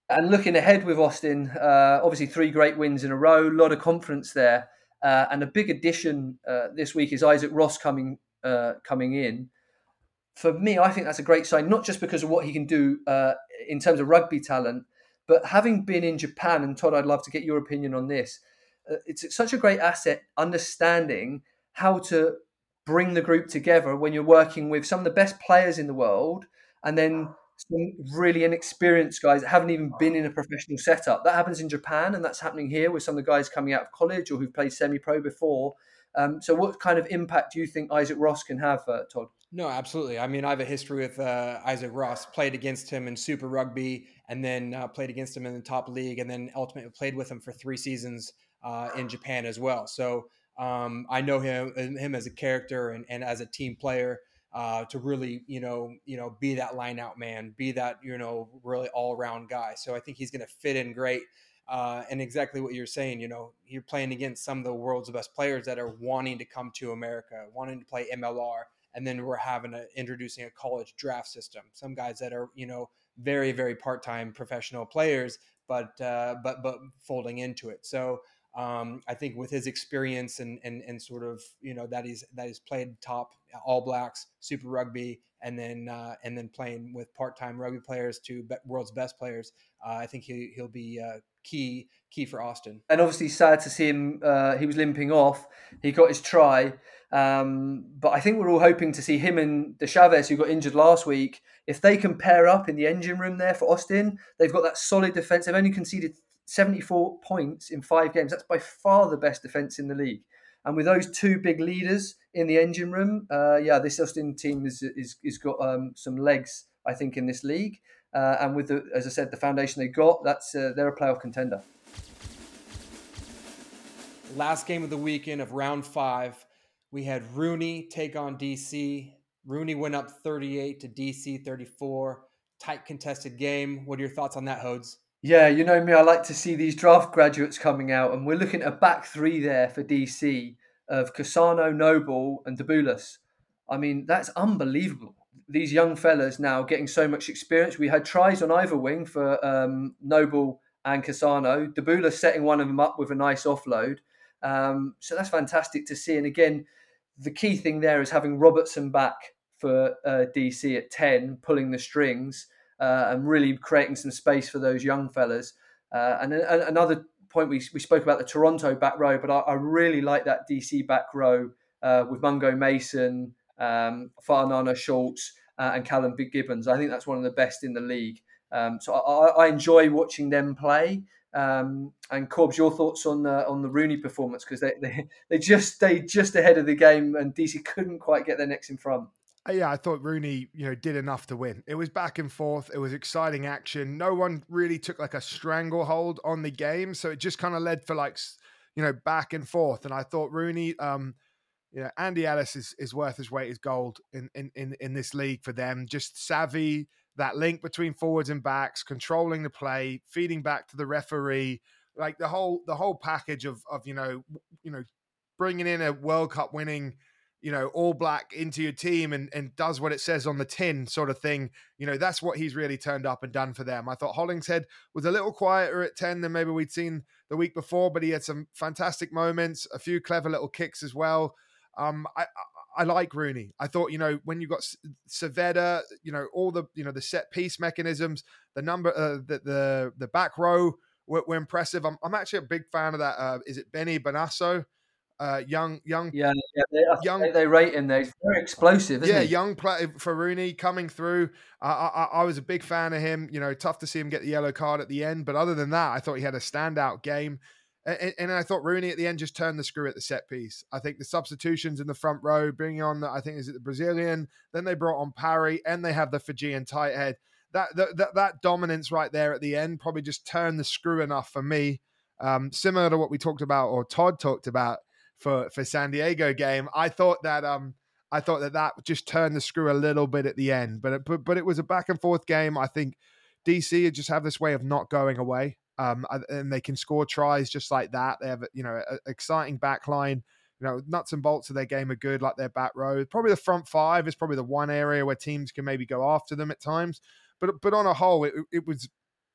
And looking ahead with Austin, uh, obviously three great wins in a row, a lot of confidence there, uh, and a big addition uh, this week is Isaac Ross coming uh, coming in for me, I think that's a great sign, not just because of what he can do uh, in terms of rugby talent, but having been in Japan, and Todd, I'd love to get your opinion on this. Uh, it's such a great asset understanding how to bring the group together when you're working with some of the best players in the world and then some really inexperienced guys that haven't even been in a professional setup. That happens in Japan, and that's happening here with some of the guys coming out of college or who've played semi pro before. Um, so, what kind of impact do you think Isaac Ross can have, uh, Todd? No, absolutely. I mean, I have a history with uh, Isaac Ross. Played against him in Super Rugby, and then uh, played against him in the top league, and then ultimately played with him for three seasons uh, in Japan as well. So um, I know him him as a character and, and as a team player. Uh, to really, you know, you know, be that line out man, be that, you know, really all around guy. So I think he's going to fit in great. Uh, and exactly what you're saying, you know, you're playing against some of the world's best players that are wanting to come to America, wanting to play MLR, and then we're having a introducing a college draft system. Some guys that are you know very very part time professional players, but uh, but but folding into it. So um, I think with his experience and, and and sort of you know that he's that he's played top All Blacks, Super Rugby, and then uh, and then playing with part time rugby players to be- world's best players, uh, I think he he'll be uh, key key for Austin. And obviously sad to see him. Uh, he was limping off. He got his try. Um, but I think we're all hoping to see him and the Chavez, who got injured last week, if they can pair up in the engine room there for Austin, they've got that solid defence. They've only conceded 74 points in five games. That's by far the best defence in the league. And with those two big leaders in the engine room, uh, yeah, this Austin team is is, is got um, some legs, I think, in this league. Uh, and with the, as I said, the foundation they got, that's uh, they're a playoff contender. Last game of the weekend of round five we had Rooney take on DC. Rooney went up 38 to DC 34. Tight contested game. What are your thoughts on that, Hodes? Yeah, you know me, I like to see these draft graduates coming out, and we're looking at a back three there for DC of Cassano, Noble, and Deboulas. I mean, that's unbelievable. These young fellas now getting so much experience. We had tries on either wing for um, Noble and Cassano. Deboulas setting one of them up with a nice offload. Um, so that's fantastic to see. And again, the key thing there is having Robertson back for uh, DC at 10, pulling the strings uh, and really creating some space for those young fellas. Uh, and, another point, we, we spoke about the Toronto back row, but I, I really like that DC back row uh, with Mungo Mason, um, Fainga'aina Schultz, uh, and Callum Gibbons. I think that's one of the best in the league. Um, so I, I, enjoy watching them play. Um, and Corbs, your thoughts on the on the Rooney performance because they, they they just stayed just ahead of the game and DC couldn't quite get their necks in front. Uh, yeah, I thought Rooney, you know, did enough to win. It was back and forth. It was exciting action. No one really took like a stranglehold on the game, so it just kind of led for like, you know, back and forth. And I thought Rooney, um, you know, Andy Ellis is, is worth his weight as gold in, in in in this league for them. Just savvy, that link between forwards and backs, controlling the play, feeding back to the referee, like the whole the whole package of of you know you know bringing in a World Cup winning you know, all black into your team and, and does what it says on the tin sort of thing. You know, that's what he's really turned up and done for them. I thought Hollingshead was a little quieter at 10 than maybe we'd seen the week before, but he had some fantastic moments, a few clever little kicks as well. Um, I, I, like Rooney. I thought, you know, when you got Saavedra, you know, all the, you know, the set piece mechanisms, the number, uh, the, the, the back row were, were impressive. I'm, I'm actually a big fan of that. Uh, is it Benny Bonasso? uh, young, young, yeah, yeah they, young. They rate him. They're very explosive. yeah, he? young play for Rooney coming through. I, I, I, was a big fan of him. You know, tough to see him get the yellow card at the end, but other than that, I thought he had a standout game. And, and I thought Rooney at the end just turned the screw at the set piece. I think the substitutions in the front row, bringing on, the, I think is it the Brazilian, then they brought on Parry, and they have the Fijian tight head. That, that that dominance right there at the end probably just turned the screw enough for me. Um, similar to what we talked about, or Todd talked about for for San Diego game. I thought that um I thought that that just turned the screw a little bit at the end, but it, but but it was a back and forth game. I think DC just have this way of not going away, um, and they can score tries just like that. They have you know an exciting back line. You know, nuts and bolts of their game are good, like their back row. Probably the front five is probably the one area where teams can maybe go after them at times. But but on a whole, it, it was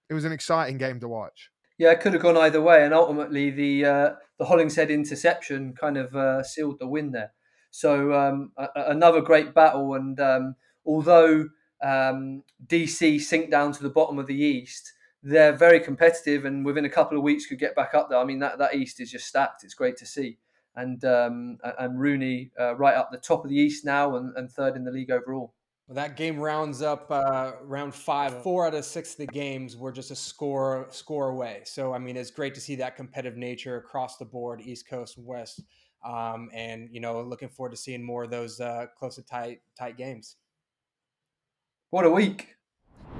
it was an exciting game to watch yeah, it could have gone either way, and ultimately the uh, the Hollingshead interception kind of uh, sealed the win there. So um, a- another great battle, and um, although um, DC sink down to the bottom of the East, they're very competitive, and within a couple of weeks could get back up there. I mean that that East is just stacked. It's great to see, and um, and Rooney uh, right up the top of the East now, and, and third in the league overall. Well, that game rounds up uh, round five. Four out of six of the games were just a score score away. So I mean, it's great to see that competitive nature across the board, East Coast West. Um, and you know, looking forward to seeing more of those uh, close to tight tight games. What a week!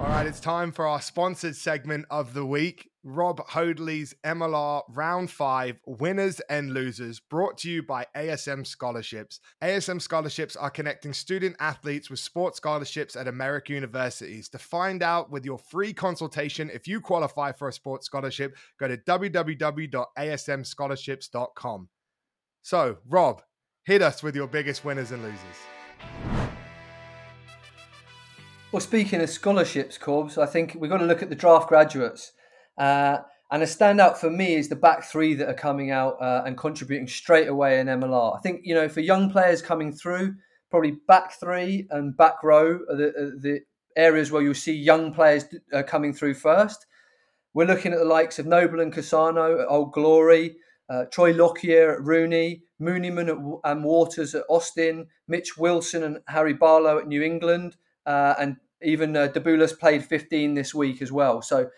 All right, it's time for our sponsored segment of the week. Rob Hoadley's MLR Round 5 Winners and Losers, brought to you by ASM Scholarships. ASM Scholarships are connecting student athletes with sports scholarships at American universities. To find out with your free consultation if you qualify for a sports scholarship, go to www.asmscholarships.com. So, Rob, hit us with your biggest winners and losers. Well, speaking of scholarships, Corbs, I think we've got to look at the draft graduates. Uh, and a standout for me is the back three that are coming out uh, and contributing straight away in MLR. I think, you know, for young players coming through, probably back three and back row are the, are the areas where you'll see young players uh, coming through first. We're looking at the likes of Noble and Cassano at Old Glory, uh, Troy Lockyer at Rooney, Mooneyman at, and Waters at Austin, Mitch Wilson and Harry Barlow at New England uh, and even uh, Dabulas played 15 this week as well. So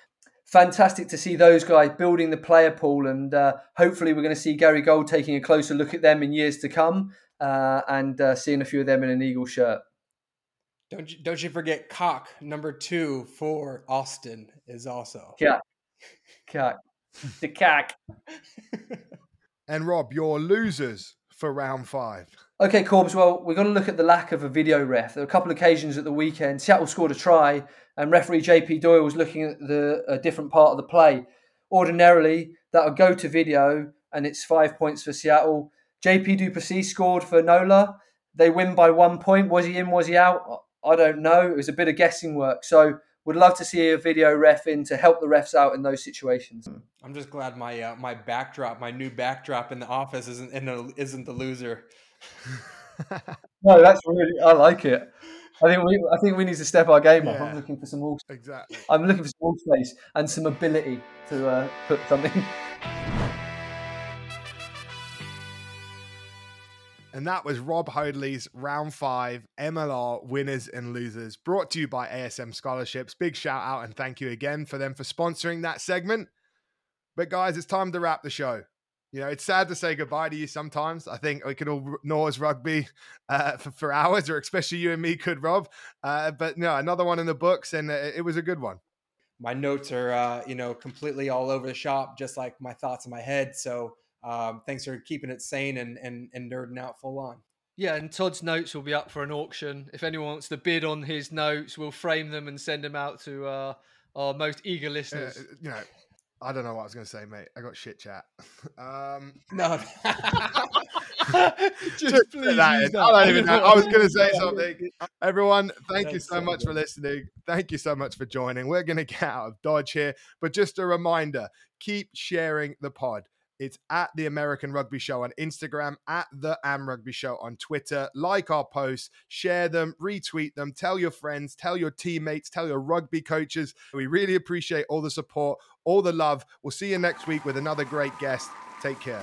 fantastic to see those guys building the player pool, and uh, hopefully we're going to see Gary Gold taking a closer look at them in years to come, uh, and uh, seeing a few of them in an Eagle shirt. Don't you, don't you forget cock number two for Austin is also yeah, cock, the cock. and Rob, your losers for round five. Okay, Corbs. Well, we've got to look at the lack of a video ref. There were a couple of occasions at the weekend. Seattle scored a try, and referee JP Doyle was looking at the a different part of the play. Ordinarily, that would go to video, and it's five points for Seattle. JP du Plessis scored for Nola. They win by one point. Was he in? Was he out? I don't know. It was a bit of guessing work. So, would love to see a video ref in to help the refs out in those situations. I'm just glad my uh, my backdrop, my new backdrop in the office, isn't isn't the loser. no, that's really. I like it. I think we. I think we need to step our game yeah, up. I'm looking for some more. Exactly. I'm looking for some more space and some ability to uh, put something. And that was Rob Hoadley's round five MLR winners and losers, brought to you by ASM Scholarships. Big shout out and thank you again for them for sponsoring that segment. But guys, it's time to wrap the show. You know, it's sad to say goodbye to you sometimes. I think we could all Norse rugby uh, for, for, hours, or especially you and me could, Rob. Uh, but no, another one in the books, and uh, it was a good one. My notes are, uh, you know, completely all over the shop, just like my thoughts in my head. So um, thanks for keeping it sane and, and, and nerding out full on. Yeah, and Todd's notes will be up for an auction. If anyone wants to bid on his notes, we'll frame them and send them out to uh, our most eager listeners. Uh, you know, I don't know what I was going to say, mate. I got shit chat. Um, no. just please I don't even know. I was going to say something. Everyone, thank That's you so, so much good. for listening. Thank you so much for joining. We're going to get out of Dodge here. But just a reminder keep sharing the pod. It's at the American Rugby Show on Instagram, at the Am Rugby Show on Twitter. Like our posts, share them, retweet them, tell your friends, tell your teammates, tell your rugby coaches. We really appreciate all the support, all the love. We'll see you next week with another great guest. Take care.